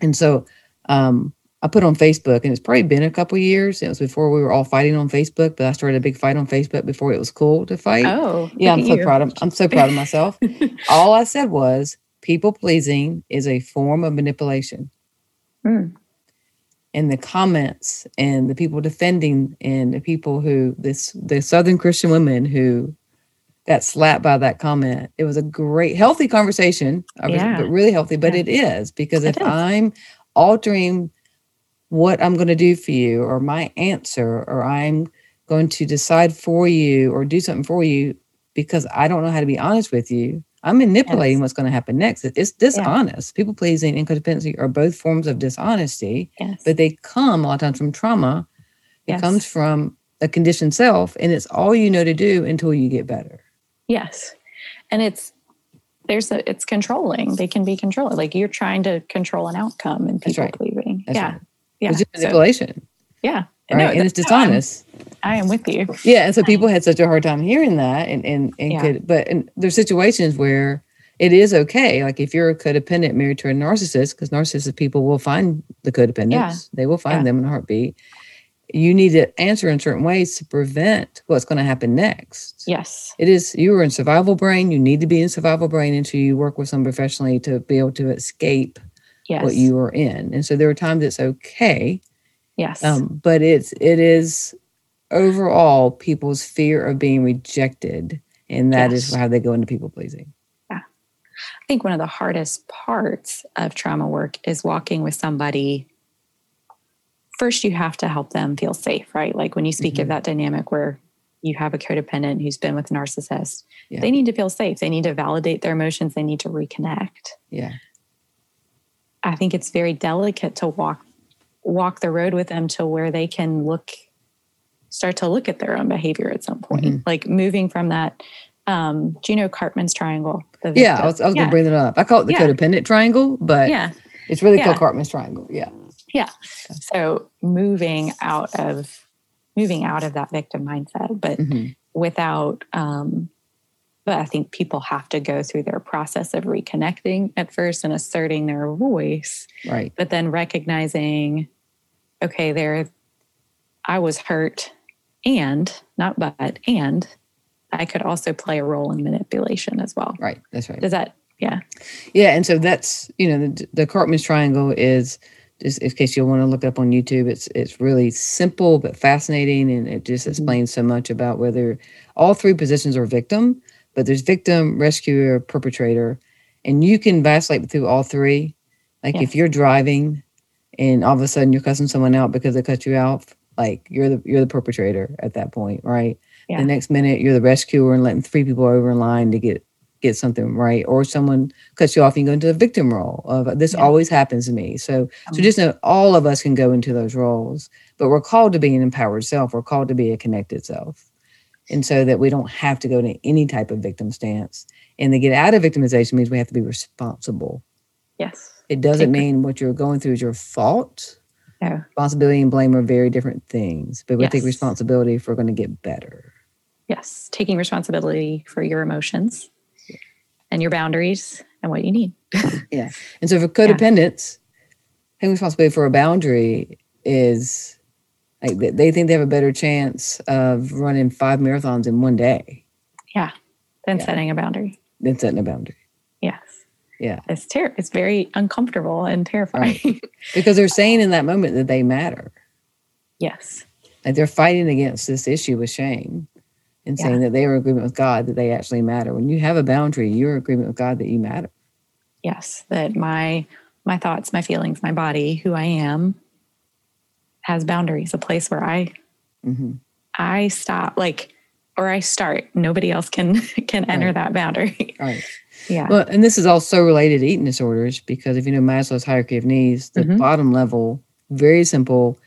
Speaker 2: And so um, I put on Facebook, and it's probably been a couple years. It was before we were all fighting on Facebook, but I started a big fight on Facebook before it was cool to fight.
Speaker 3: oh,
Speaker 2: yeah, I'm so
Speaker 3: you.
Speaker 2: proud of I'm so proud of myself. (laughs) all I said was people pleasing is a form of manipulation.
Speaker 3: Mm.
Speaker 2: And the comments and the people defending and the people who this the Southern Christian women who got slapped by that comment. It was a great healthy conversation,
Speaker 3: Yeah.
Speaker 2: but really healthy. But
Speaker 3: Yeah.
Speaker 2: it is because if
Speaker 3: is.
Speaker 2: I'm altering what I'm going to do for you or my answer or I'm going to decide for you or do something for you because I don't know how to be honest with you, I'm manipulating
Speaker 3: Yes.
Speaker 2: what's going to happen next. It's dishonest. People pleasing and codependency are both forms of dishonesty,
Speaker 3: Yes.
Speaker 2: but they come a lot of times from trauma. It
Speaker 3: Yes.
Speaker 2: comes from a conditioned self, and it's all you know to do until you get better.
Speaker 3: Yes. And it's there's a it's controlling. They can be controlling. Like you're trying to control an outcome and
Speaker 2: That's
Speaker 3: people
Speaker 2: right.
Speaker 3: pleasing.
Speaker 2: That's
Speaker 3: yeah.
Speaker 2: right.
Speaker 3: Yeah.
Speaker 2: It's just
Speaker 3: So,
Speaker 2: manipulation,
Speaker 3: yeah.
Speaker 2: right?
Speaker 3: No,
Speaker 2: and it's
Speaker 3: that's- no, I'm-
Speaker 2: dishonest.
Speaker 3: I am with you.
Speaker 2: Yeah, and so people had such a hard time hearing that, and and and
Speaker 3: Yeah.
Speaker 2: could, but and there's situations where it is okay. Like if you're a codependent married to a narcissist, because narcissistic people will find the codependents,
Speaker 3: Yeah.
Speaker 2: they will find
Speaker 3: Yeah.
Speaker 2: them in a heartbeat. You need to answer in certain ways to prevent what's going to happen next.
Speaker 3: Yes.
Speaker 2: It is you are in survival brain. You need to be in survival brain until you work with someone professionally to be able to escape
Speaker 3: Yes.
Speaker 2: what you are in. And so there are times it's okay
Speaker 3: yes.
Speaker 2: um, but it's it is overall people's fear of being rejected and that is
Speaker 3: Yes.
Speaker 2: how they go into people pleasing Yeah.
Speaker 3: I think one of the hardest parts of trauma work is walking with somebody. First, you have to help them feel safe, right? Like when you speak
Speaker 2: Mhm.
Speaker 3: of that dynamic where you have a codependent who's been with a narcissist,
Speaker 2: Yeah.
Speaker 3: they need to feel safe. They need to validate their emotions. They need to reconnect.
Speaker 2: yeah
Speaker 3: I think it's very delicate to walk walk the road with them to where they can look start to look at their own behavior at some point.
Speaker 2: Mhm.
Speaker 3: Like moving from that um do you know Karpman's triangle? The
Speaker 2: yeah i was, I was
Speaker 3: yeah.
Speaker 2: gonna bring that up i call it the
Speaker 3: Yeah.
Speaker 2: codependent triangle but
Speaker 3: yeah.
Speaker 2: it's really
Speaker 3: Yeah.
Speaker 2: called karpman's triangle yeah Yeah.
Speaker 3: So moving out of moving out of that victim mindset, but
Speaker 2: Mhm.
Speaker 3: without um but I think people have to go through their process of reconnecting at first and asserting their voice,
Speaker 2: right
Speaker 3: but then recognizing, okay, there I was hurt and not but and I could also play a role in manipulation as well.
Speaker 2: right that's right
Speaker 3: Does that yeah.
Speaker 2: yeah and so that's you know the, the karpman's triangle is just in case you want to look it up on youtube it's it's really simple but fascinating and it just
Speaker 3: Mhm.
Speaker 2: explains so much about whether all three positions are victim but there's victim rescuer perpetrator and you can vacillate through all three. Like if you're driving and all of a sudden you're cussing someone out because they cut you out like you're the you're the perpetrator at that point right?
Speaker 3: Yeah.
Speaker 2: the next minute you're the rescuer and letting three people over in line to get get something right or someone cuts you off and you go into the victim role of this
Speaker 3: Yeah.
Speaker 2: always happens to me. So so
Speaker 3: Um,
Speaker 2: just know all of us can go into those roles but we're called to be an empowered self. We're called to be a connected self and so that we don't have to go to any type of victim stance and to get out of victimization means we have to be responsible
Speaker 3: Yes.
Speaker 2: it doesn't mean what you're going through is your fault
Speaker 3: No.
Speaker 2: responsibility and blame are very different things but we take responsibility if we're going to get better
Speaker 3: Yes. Taking responsibility for your emotions and your boundaries and what you need. (laughs) Yeah.
Speaker 2: And so for codependents, taking responsibility for a boundary is like they- they think they have a better chance of running five marathons in one day
Speaker 3: Yeah.
Speaker 2: Than Yeah.
Speaker 3: setting a boundary.
Speaker 2: than setting a boundary.
Speaker 3: Yes.
Speaker 2: Yeah.
Speaker 3: It's ter- it's very uncomfortable and terrifying. (laughs)
Speaker 2: Because they're saying in that moment that they matter.
Speaker 3: yes.
Speaker 2: Like they're fighting against this issue with shame and saying that they are in agreement with God that they actually matter. When you have a boundary, you're in agreement with God that you matter.
Speaker 3: Yes. That my my thoughts, my feelings, my body, who I am has boundaries, a place where I
Speaker 2: hmm
Speaker 3: I stop like or I start. Nobody else can (laughs) can enter
Speaker 2: Right.
Speaker 3: that boundary.
Speaker 2: Right. (laughs)
Speaker 3: yeah.
Speaker 2: Well, and this is also related to eating disorders because if you know Maslow's hierarchy of needs, the
Speaker 3: Mhm.
Speaker 2: bottom level, very simple.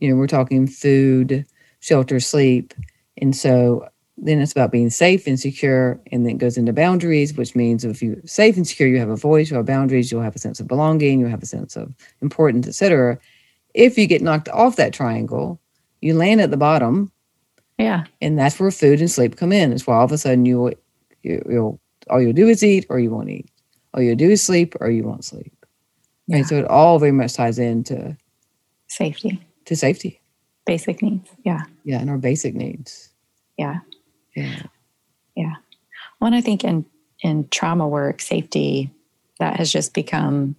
Speaker 2: You know, we're talking food, shelter, sleep. And so then it's about being safe and secure. And then it goes into boundaries, which means if you're safe and secure, you have a voice, you have boundaries, you'll have a sense of belonging, you'll have a sense of importance, etc. If you get knocked off that triangle, you land at the bottom
Speaker 3: yeah.
Speaker 2: and that's where food and sleep come in. It's why all of a sudden you will, you, you'll all you'll do is eat or you won't eat. All you'll do is sleep or you won't sleep.
Speaker 3: Yeah.
Speaker 2: Right. So it all very much ties into
Speaker 3: Safety.
Speaker 2: to safety.
Speaker 3: Basic needs. Yeah.
Speaker 2: Yeah, and our basic needs.
Speaker 3: Yeah.
Speaker 2: Yeah.
Speaker 3: Well, and I think in in trauma work, safety that has just become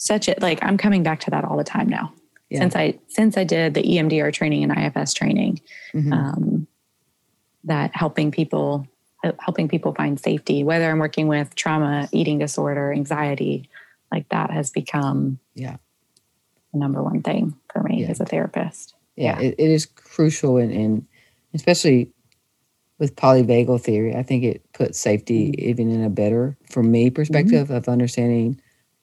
Speaker 3: such a like I'm coming back to that all the time now.
Speaker 2: Yeah.
Speaker 3: Since I since I did the EMDR training and IFS training,
Speaker 2: Mhm.
Speaker 3: um, that helping people uh, helping people find safety, whether I'm working with trauma, eating disorder, anxiety, like that has become
Speaker 2: Yeah.
Speaker 3: the number one thing for me
Speaker 2: Yeah.
Speaker 3: as a therapist.
Speaker 2: yeah,
Speaker 3: Yeah.
Speaker 2: It, it is crucial and, and especially with polyvagal theory, I think it puts safety
Speaker 3: Mm-hmm.
Speaker 2: even in a better, for me, perspective of understanding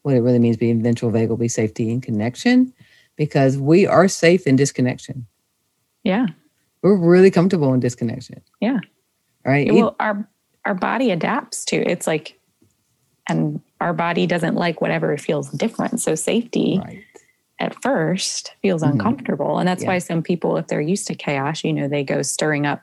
Speaker 2: what it really means being ventral vagal, be safety and connection, because we are safe in disconnection.
Speaker 3: Yeah.
Speaker 2: We're really comfortable in disconnection.
Speaker 3: Yeah.
Speaker 2: Right.
Speaker 3: well our our body adapts to it's like and our body doesn't like whatever feels different so safety
Speaker 2: right.
Speaker 3: at first feels
Speaker 2: Mhm.
Speaker 3: uncomfortable and that's
Speaker 2: Yeah.
Speaker 3: why some people if they're used to chaos you know they go stirring up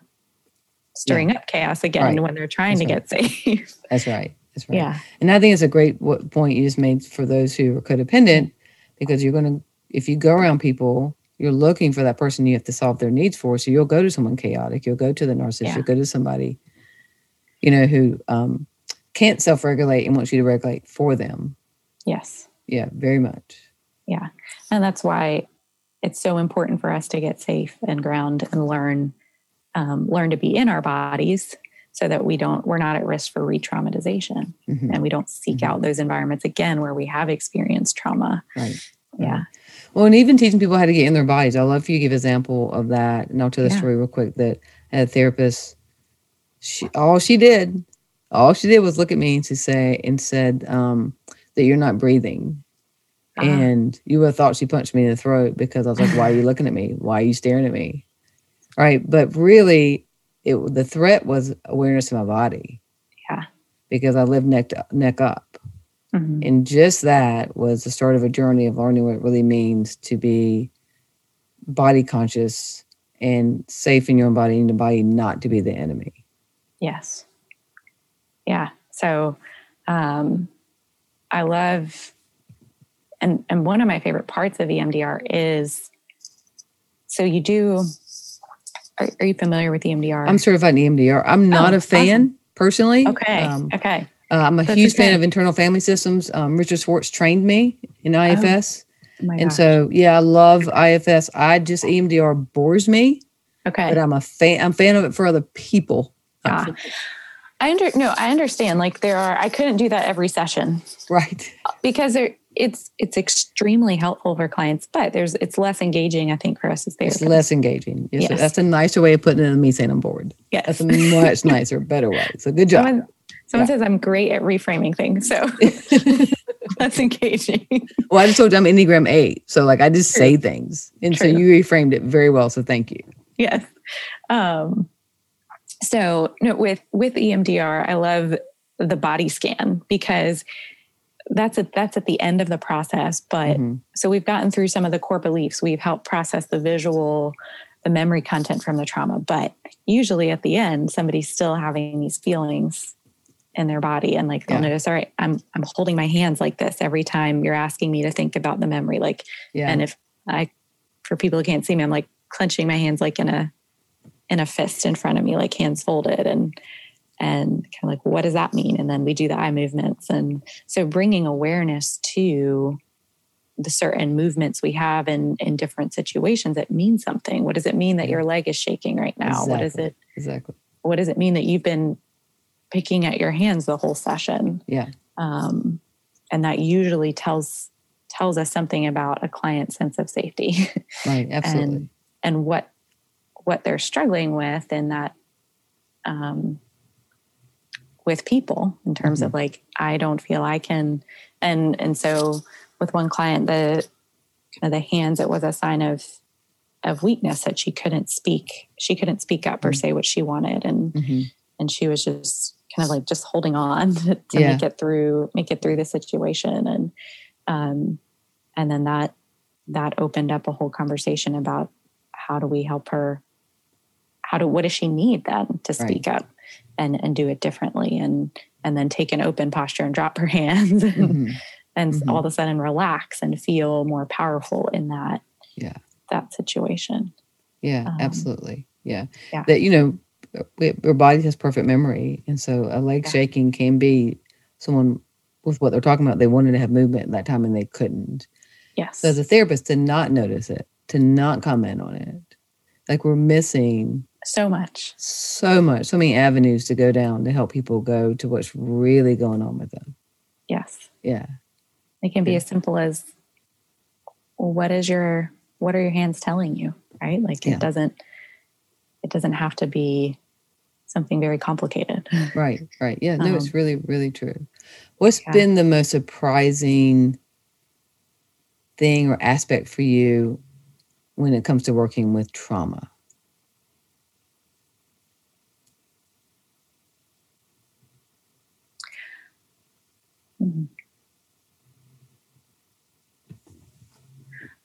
Speaker 3: stirring up chaos again
Speaker 2: Right.
Speaker 3: when they're trying
Speaker 2: That's
Speaker 3: to get (laughs) safe
Speaker 2: That's right. That's right.
Speaker 3: yeah
Speaker 2: And I think it's a great point you just made for those who are codependent, because you're going to, if you go around people, you're looking for that person you have to solve their needs for. So you'll go to someone chaotic. You'll go to the narcissist.
Speaker 3: Yeah.
Speaker 2: You'll go to somebody, you know, who um, can't self-regulate and wants you to regulate for them.
Speaker 3: yes
Speaker 2: Yeah, very much.
Speaker 3: yeah and that's why it's so important for us to get safe and ground and learn um, learn to be in our bodies so that we don't we're not at risk for re-traumatization
Speaker 2: Mhm.
Speaker 3: and we don't seek
Speaker 2: Mhm.
Speaker 3: out those environments again where we have experienced trauma.
Speaker 2: Right.
Speaker 3: Yeah.
Speaker 2: Well, and even teaching people how to get in their bodies. I love for you to give example of that. And I'll tell the
Speaker 3: Yeah.
Speaker 2: story real quick that a therapist, she all she did, all she did was look at me and she say and said um, that you're not breathing.
Speaker 3: Ah.
Speaker 2: And you would have thought she punched me in the throat because I was like, Why are you looking at me? Why are you staring at me? Right. But really it the threat was awareness of my body.
Speaker 3: Yeah.
Speaker 2: Because I lived neck to, neck up.
Speaker 3: Mhm.
Speaker 2: And just that was the start of a journey of learning what it really means to be body conscious and safe in your own body and the body not to be the enemy.
Speaker 3: Yes. Yeah. So um, I love, and, and one of my favorite parts of EMDR is so you do, are, are you familiar with EMDR?
Speaker 2: I'm certified in EMDR. I'm not
Speaker 3: Oh,
Speaker 2: a fan personally.
Speaker 3: okay.
Speaker 2: Um,
Speaker 3: okay.
Speaker 2: uh, I'm a
Speaker 3: That's
Speaker 2: huge fan of internal family systems. Um, Richard Schwartz trained me in IFS.
Speaker 3: Oh
Speaker 2: and
Speaker 3: gosh.
Speaker 2: so, yeah, I love IFS. I just, EMDR bores me,
Speaker 3: okay.
Speaker 2: but I'm a fan. I'm a fan of it for other people.
Speaker 3: Yeah. I under no, I understand. Like there are, I couldn't do that every session
Speaker 2: Right.
Speaker 3: because there, it's it's extremely helpful for clients, but there's it's less engaging. I think for us as
Speaker 2: It's
Speaker 3: therapists.
Speaker 2: less engaging. Yes,
Speaker 3: Yes.
Speaker 2: That's a nicer way of putting it than me saying I'm bored.
Speaker 3: yes.
Speaker 2: That's a much nicer, better way. So good job.
Speaker 3: Someone, someone
Speaker 2: Yeah.
Speaker 3: says I'm great at reframing things, so (laughs) that's engaging.
Speaker 2: well, I just told you I'm Enneagram 8. So like I just
Speaker 3: True.
Speaker 2: say things. And so you reframed it very well. So thank you.
Speaker 3: yes. Um, so no, with with EMDR, I love the body scan because that's at that's at the end of the process. But
Speaker 2: Mhm.
Speaker 3: so we've gotten through some of the core beliefs. We've helped process the visual, the memory content from the trauma. But usually at the end, somebody's still having these feelings in their body. And like they'll
Speaker 2: Yeah.
Speaker 3: notice, all right, I'm I'm holding my hands like this every time you're asking me to think about the memory. Like
Speaker 2: Yeah.
Speaker 3: and if I for people who can't see me, I'm like clenching my hands like in a in a fist in front of me, like hands folded and and kind of like what does that mean? And then we do the eye movements. And so bringing awareness to the certain movements we have in in different situations that mean something. What does it mean that your leg is shaking right now? What does it
Speaker 2: exactly.
Speaker 3: what does it mean that you've been picking at your hands the whole session?
Speaker 2: Yeah.
Speaker 3: Um, and that usually tells tells us something about a client's sense of safety (laughs)
Speaker 2: Right. Absolutely.
Speaker 3: and what what they're struggling with in that um, with people in terms mm-hmm. of like I don't feel I can and and so with one client the kind of the hands it was a sign of of weakness that she couldn't speak she couldn't speak up or mm-hmm. say what she wanted and mm-hmm. and she was just kind of like just holding on (laughs) to, to yeah. make it through make it through the situation and um and then that that opened up a whole conversation about how do we help her how do what does she need then to speak right. up and and do it differently and and then take an open posture and drop her (laughs) hands and, mm-hmm. and mm-hmm. all of a sudden relax and feel more powerful in that
Speaker 2: yeah
Speaker 3: that situation
Speaker 2: yeah um, absolutely yeah. yeah that you know our body has perfect memory and so a leg yeah. shaking can be someone with what they're talking about they wanted to have movement at that time and they couldn't
Speaker 3: yes
Speaker 2: so as a therapist to not notice it to not comment on it like we're missing
Speaker 3: so much.
Speaker 2: So much so many avenues to go down to help people go to what's really going on with them.
Speaker 3: Yes.
Speaker 2: Yeah.
Speaker 3: It can be yeah. as simple as what is your what are your hands telling you right? Like yeah. it doesn't it doesn't have to be something very complicated. (laughs)
Speaker 2: Right right. Yeah no um, it's really really true. What's yeah. been the most surprising thing or aspect for you when it comes to working with trauma
Speaker 3: Mm-hmm.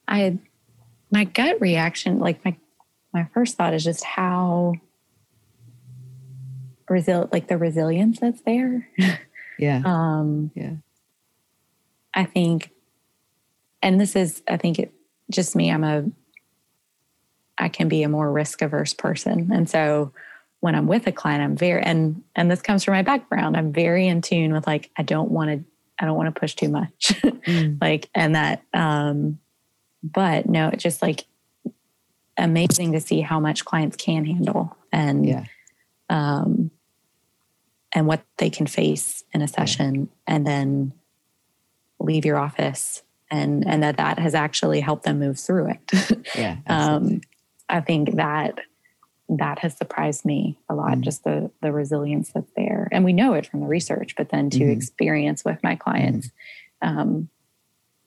Speaker 3: I, my gut reaction, like my, my first thought is just how resil like the resilience that's there. (laughs)
Speaker 2: Yeah.
Speaker 3: um,
Speaker 2: yeah.
Speaker 3: I think, and this is, I think it just me, I'm a, I can be a more risk averse person. And so when I'm with a client, I'm very and and this comes from my background. I'm very in tune with like I don't want to I don't want to push too much. mm. (laughs) like and that um but no, it's just like amazing to see how much clients can handle and
Speaker 2: yeah.
Speaker 3: um and what they can face in a session yeah. and then leave your office and and that that has actually helped them move through it. (laughs)
Speaker 2: yeah.
Speaker 3: um I think that that has surprised me a lot mm-hmm. just the the resilience that's there and we know it from the research but then to mm-hmm. experience with my clients mm-hmm. um,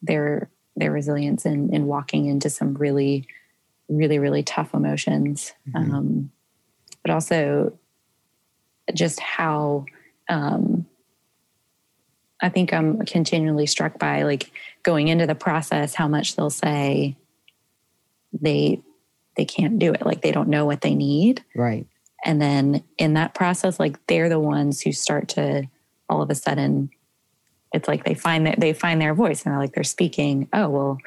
Speaker 3: their their resilience in in walking into some really really really tough emotions mm-hmm. um, but also just how um, I think I'm continually struck by like going into the process how much they'll say they they can't do it. Like they don't know what they need.
Speaker 2: Right.
Speaker 3: And then in that process, like they're the ones who start to all of a sudden, it's like they find that they find their voice and they're like they're speaking. Oh well,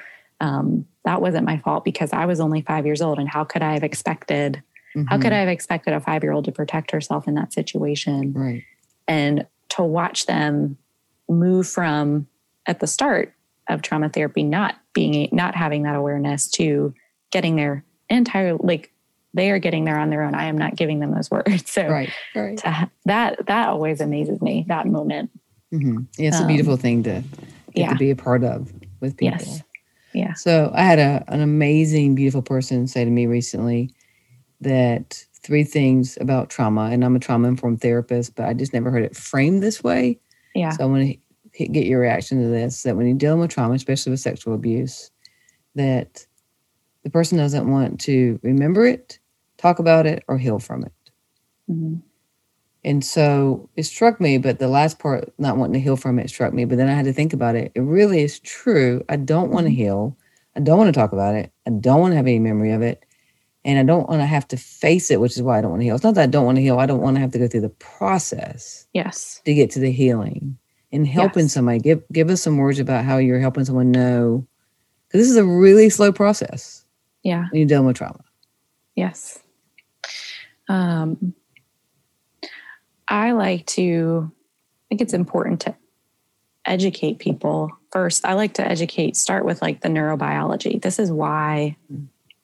Speaker 3: um, that wasn't my fault because I was only five years old, and how could I have expected? Mm-hmm. How could mm-hmm. I have expected a five year old to protect herself in that situation?
Speaker 2: Right.
Speaker 3: And to watch them move from at the start of trauma therapy, not being not having that awareness to getting there entirely like they are getting there on their own. I am not giving them those (laughs) words. So
Speaker 2: right, right.
Speaker 3: That that always amazes me. That moment.
Speaker 2: Mm-hmm. Yeah, it's um, a beautiful thing to
Speaker 3: yeah.
Speaker 2: to be a part of with people.
Speaker 3: Yes. Yeah.
Speaker 2: So I had a, an amazing, beautiful person say to me recently that three things about trauma, and I'm a trauma informed therapist, but I just never heard it framed this way.
Speaker 3: Yeah.
Speaker 2: So I want to get your reaction to this that when you're dealing with trauma, especially with sexual abuse, that the person doesn't want to remember it, talk about it, or heal from it. Mm-hmm. And so it struck me, but the last part, not wanting to heal from it, struck me. But then I had to think about it. It really is true. I don't want to mm-hmm. heal. I don't want to talk about it. I don't want to have any memory of it. And I don't want to have to face it, which is why I don't want to heal. It's not that I don't want to heal. I don't want to have to go through the process.
Speaker 3: Yes.
Speaker 2: To get to the healing and helping yes. somebody. Give give us some words about how you're helping someone know. Because this is a really slow process.
Speaker 3: Yeah.
Speaker 2: When you're dealing with trauma.
Speaker 3: Yes. Um, I like to, I think it's important to educate people first. I like to educate, start with like the neurobiology. This is why,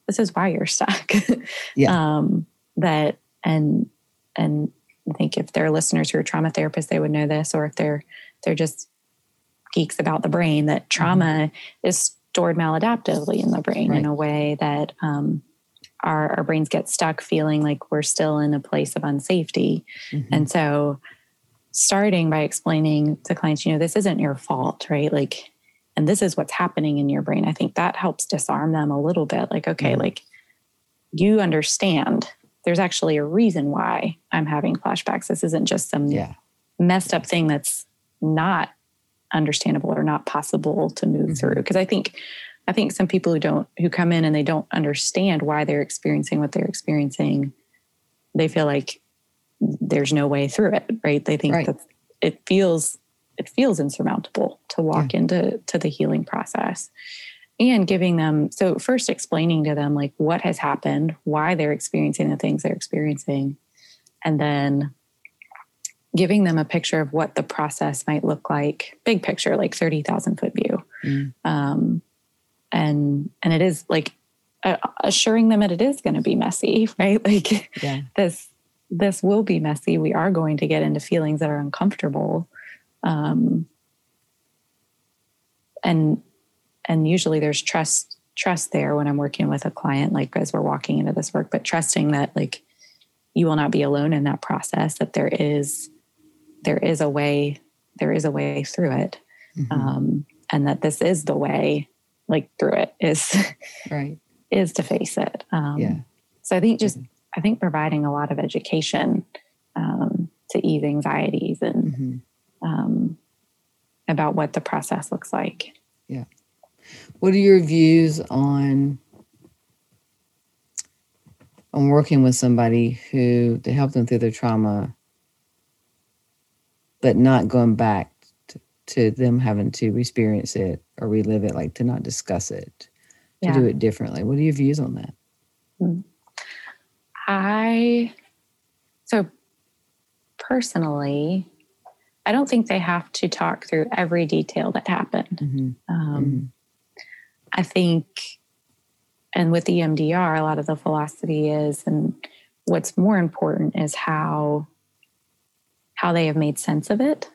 Speaker 3: this is why you're stuck. (laughs)
Speaker 2: yeah.
Speaker 3: Um, that, and, and I think if they're listeners who are trauma therapists, they would know this, or if they're, they're just geeks about the brain, that trauma mm-hmm. is stored maladaptively in the brain right. in a way that um, our, our brains get stuck feeling like we're still in a place of unsafety. Mm-hmm. And so starting by explaining to clients, you know, this isn't your fault, right? Like, and this is what's happening in your brain. I think that helps disarm them a little bit. Like, okay, mm-hmm. like you understand there's actually a reason why I'm having flashbacks. This isn't just some yeah. messed up thing that's not understandable or not possible to move mm-hmm. through. Because I think I think some people who don't who come in and they don't understand why they're experiencing what they're experiencing, they feel like there's no way through it, right? They think right. that it feels it feels insurmountable to walk yeah. into to the healing process and giving them so first explaining to them like what has happened why they're experiencing the things they're experiencing and then giving them a picture of what the process might look like big picture like 30000 foot view mm. um, and and it is like uh, assuring them that it is going to be messy (laughs) right like yeah. this this will be messy we are going to get into feelings that are uncomfortable um, and and usually there's trust trust there when i'm working with a client like as we're walking into this work but trusting that like you will not be alone in that process that there is there is a way there is a way through it mm-hmm. um, and that this is the way like through it is
Speaker 2: right (laughs)
Speaker 3: is to face it um, yeah so i think just mm-hmm. i think providing a lot of education um, to ease anxieties and mm-hmm. Um, about what the process looks like
Speaker 2: yeah what are your views on on working with somebody who to help them through their trauma but not going back to, to them having to experience it or relive it, like to not discuss it, to yeah. do it differently. What are your views on that? Hmm.
Speaker 3: I, so personally, I don't think they have to talk through every detail that happened. Mm-hmm. Um, mm-hmm. I think, and with EMDR, a lot of the philosophy is, and what's more important is how how they have made sense of it.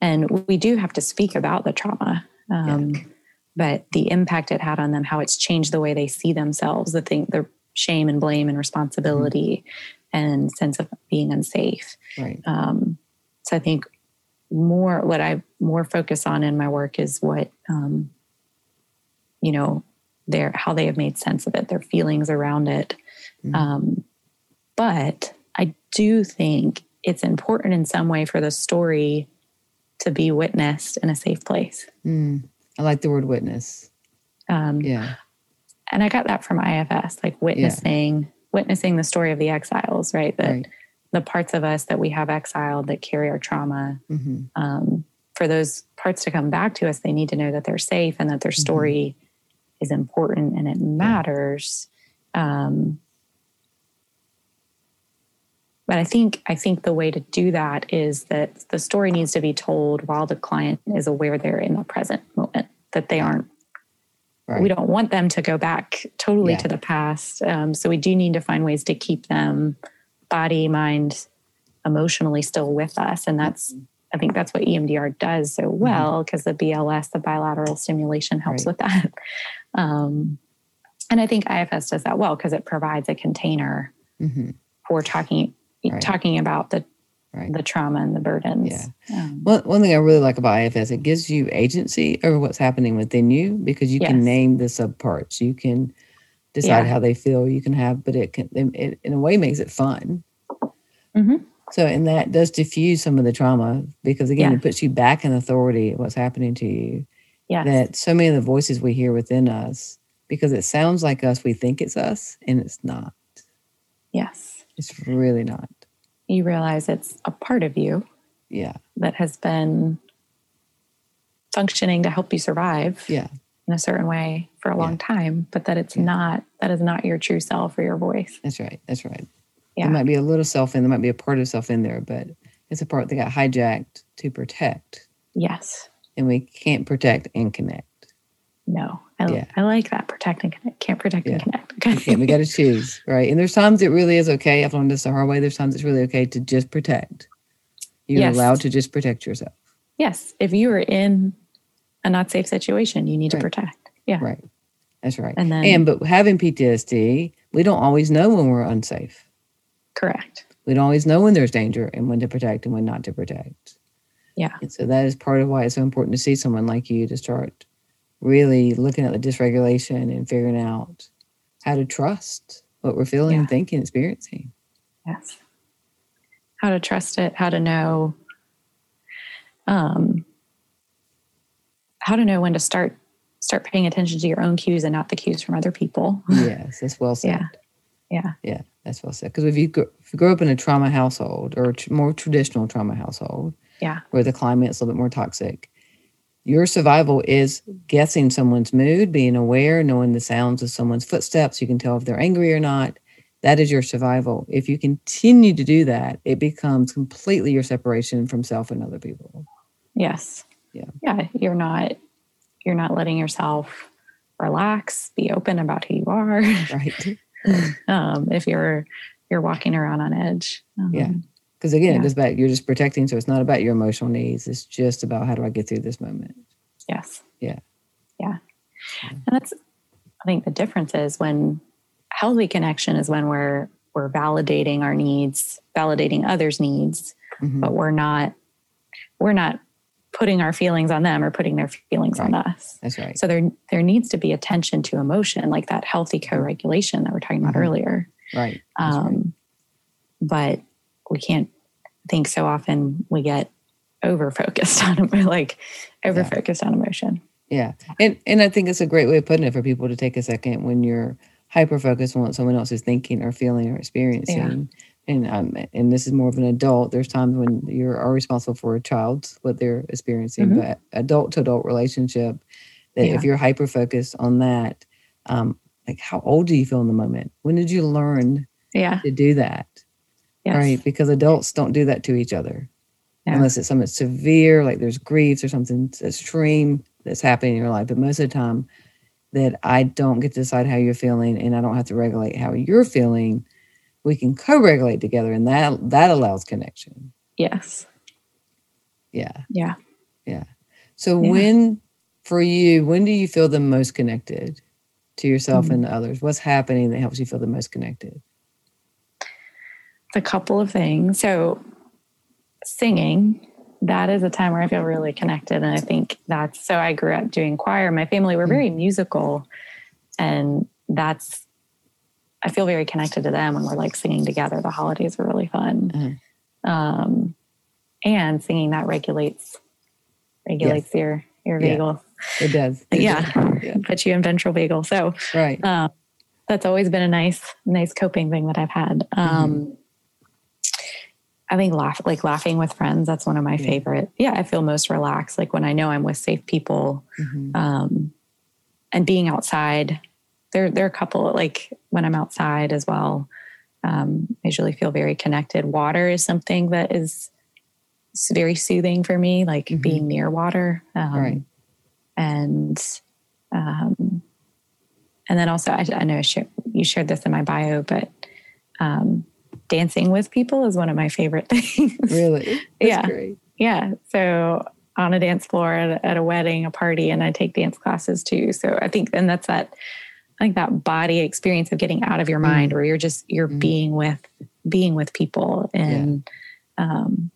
Speaker 3: And we do have to speak about the trauma, um, but the impact it had on them, how it's changed the way they see themselves, the thing, the shame and blame and responsibility mm-hmm. and sense of being unsafe.
Speaker 2: Right.
Speaker 3: Um, so I think more what I more focus on in my work is what um, you know their how they have made sense of it, their feelings around it. Mm-hmm. Um, but I do think it's important in some way for the story to be witnessed in a safe place.
Speaker 2: Mm, I like the word witness. Um, yeah.
Speaker 3: And I got that from IFS, like witnessing, yeah. witnessing the story of the exiles, right? That right. the parts of us that we have exiled that carry our trauma. Mm-hmm. Um, for those parts to come back to us, they need to know that they're safe and that their mm-hmm. story mm-hmm. is important and it matters. Um, but I think I think the way to do that is that the story needs to be told while the client is aware they're in the present moment, that they aren't. Right. We don't want them to go back totally yeah. to the past. Um, so we do need to find ways to keep them, body, mind, emotionally still with us, and that's. I think that's what EMDR does so mm-hmm. well because mm-hmm. the BLS, the bilateral stimulation, helps right. with that. (laughs) Um, and I think IFS does that well because it provides a container mm-hmm. for talking right. talking about the right. the trauma and the burdens.
Speaker 2: Yeah. Um, one, one thing I really like about IFS, it gives you agency over what's happening within you because you yes. can name the subparts. You can decide yeah. how they feel. You can have, but it can, it, in a way makes it fun. Mm-hmm. So, and that does diffuse some of the trauma because again, yeah. it puts you back in authority of what's happening to you.
Speaker 3: Yeah.
Speaker 2: That so many of the voices we hear within us, because it sounds like us, we think it's us, and it's not.
Speaker 3: Yes.
Speaker 2: It's really not.
Speaker 3: You realize it's a part of you.
Speaker 2: Yeah.
Speaker 3: That has been functioning to help you survive.
Speaker 2: Yeah.
Speaker 3: In a certain way for a long yeah. time, but that it's yeah. not, that is not your true self or your voice.
Speaker 2: That's right. That's right. Yeah. There might be a little self in, there might be a part of self in there, but it's a part that got hijacked to protect.
Speaker 3: Yes.
Speaker 2: And we can't protect and connect.
Speaker 3: No, I, yeah. I like that. Protect and connect. Can't protect yeah. and connect.
Speaker 2: Okay. we got to choose, right? And there's times it really is okay. I've learned this the hard way. There's times it's really okay to just protect. You're yes. allowed to just protect yourself.
Speaker 3: Yes. If you are in a not safe situation, you need right. to protect. Yeah.
Speaker 2: Right. That's right.
Speaker 3: And then-
Speaker 2: and but having PTSD, we don't always know when we're unsafe.
Speaker 3: Correct.
Speaker 2: We don't always know when there's danger and when to protect and when not to protect.
Speaker 3: Yeah.
Speaker 2: And so that is part of why it's so important to see someone like you to start really looking at the dysregulation and figuring out how to trust what we're feeling,
Speaker 3: Yeah.
Speaker 2: thinking, experiencing.
Speaker 3: Yes. How to trust it, how to know um how to know when to start start paying attention to your own cues and not the cues from other people.
Speaker 2: yes, that's well (laughs) said.
Speaker 3: Yeah. Yeah.
Speaker 2: Yeah, that's well said. Because if you gr- if you grow up in a trauma household or a tr- more traditional trauma household,
Speaker 3: Yeah.
Speaker 2: where the climate's a little bit more toxic, your survival is guessing someone's mood, being aware, knowing the sounds of someone's footsteps. You can tell if they're angry or not. That is your survival. If you continue to do that, it becomes completely your separation from self and other people.
Speaker 3: Yes.
Speaker 2: Yeah.
Speaker 3: Yeah. You're not you're not letting yourself relax, be open about who you are.
Speaker 2: Right? (laughs)
Speaker 3: um, if you're you're walking around on edge. Um,
Speaker 2: Yeah. Because again,
Speaker 3: Yeah.
Speaker 2: it goes back. You're just protecting, so it's not about your emotional needs. It's just about how do I get through this moment.
Speaker 3: Yes.
Speaker 2: Yeah.
Speaker 3: Yeah. And that's I think the difference is when healthy connection is when we're we're validating our needs, validating others' needs,
Speaker 2: Mhm.
Speaker 3: but we're not we're not putting our feelings on them or putting their feelings on us.
Speaker 2: That's right.
Speaker 3: So there there needs to be attention to emotion, like that healthy co-regulation that we're talking about
Speaker 2: Mhm.
Speaker 3: earlier.
Speaker 2: Right. That's right.
Speaker 3: Um, but we can't think so often we get over focused (laughs) on like over focused on emotion.
Speaker 2: Yeah. And and I think it's a great way of putting it for people to take a second when you're hyper focused on what someone else is thinking or feeling or experiencing. yeah. And um and this is more of an adult. There's times when you are responsible for a child's what they're experiencing,
Speaker 3: Mhm.
Speaker 2: but adult to adult relationship, that
Speaker 3: Yeah.
Speaker 2: if you're hyper focused on that, um, like how old do you feel in the moment? When did you learn
Speaker 3: Yeah.
Speaker 2: to do that?
Speaker 3: Yes.
Speaker 2: Right. Because adults don't do that to each other.
Speaker 3: No.
Speaker 2: Unless it's something severe, like there's griefs or something extreme that's happening in your life. But most of the time, that I don't get to decide how you're feeling and I don't have to regulate how you're feeling, we can co-regulate together and that that allows connection.
Speaker 3: Yes.
Speaker 2: Yeah.
Speaker 3: Yeah. Yeah.
Speaker 2: So
Speaker 3: Yeah.
Speaker 2: when for you, when do you feel the most connected to yourself
Speaker 3: Mm.
Speaker 2: and others? What's happening that helps you feel the most connected?
Speaker 3: A couple of things. So, singing, that is a time where I feel really connected. And I think that's so I grew up doing choir. My family were very musical. And that's, I feel very connected to them when we're like singing together. The holidays are really fun. Um, and singing that regulates, regulates your, your
Speaker 2: Yeah.
Speaker 3: vagal.
Speaker 2: It does. It
Speaker 3: Yeah.
Speaker 2: does. Yeah.
Speaker 3: Puts you in ventral vagal. So,
Speaker 2: Right.
Speaker 3: um, that's always been a nice, nice coping thing that I've had. Um, I think laugh, like laughing with friends, that's one of my
Speaker 2: Yeah.
Speaker 3: favorite. Yeah, I feel most relaxed, like when I know I'm with safe people,
Speaker 2: Mhm.
Speaker 3: um, and being outside. There, there are a couple like when I'm outside as well. Um, I usually feel very connected. Water is something that is very soothing for me, like
Speaker 2: Mhm.
Speaker 3: being near water. Um,
Speaker 2: Right.
Speaker 3: and um, and then also I, I know I share, you shared this in my bio, but um, dancing with people is one of my favorite (laughs) things.
Speaker 2: Really? That's
Speaker 3: Yeah.
Speaker 2: great.
Speaker 3: yeah. So on a dance floor at a, at a wedding, a party, and I take dance classes too. So I think, and that's that, I think that body experience of getting out of your mind, where you're just you're
Speaker 2: Mhm.
Speaker 3: being with being with people, and um,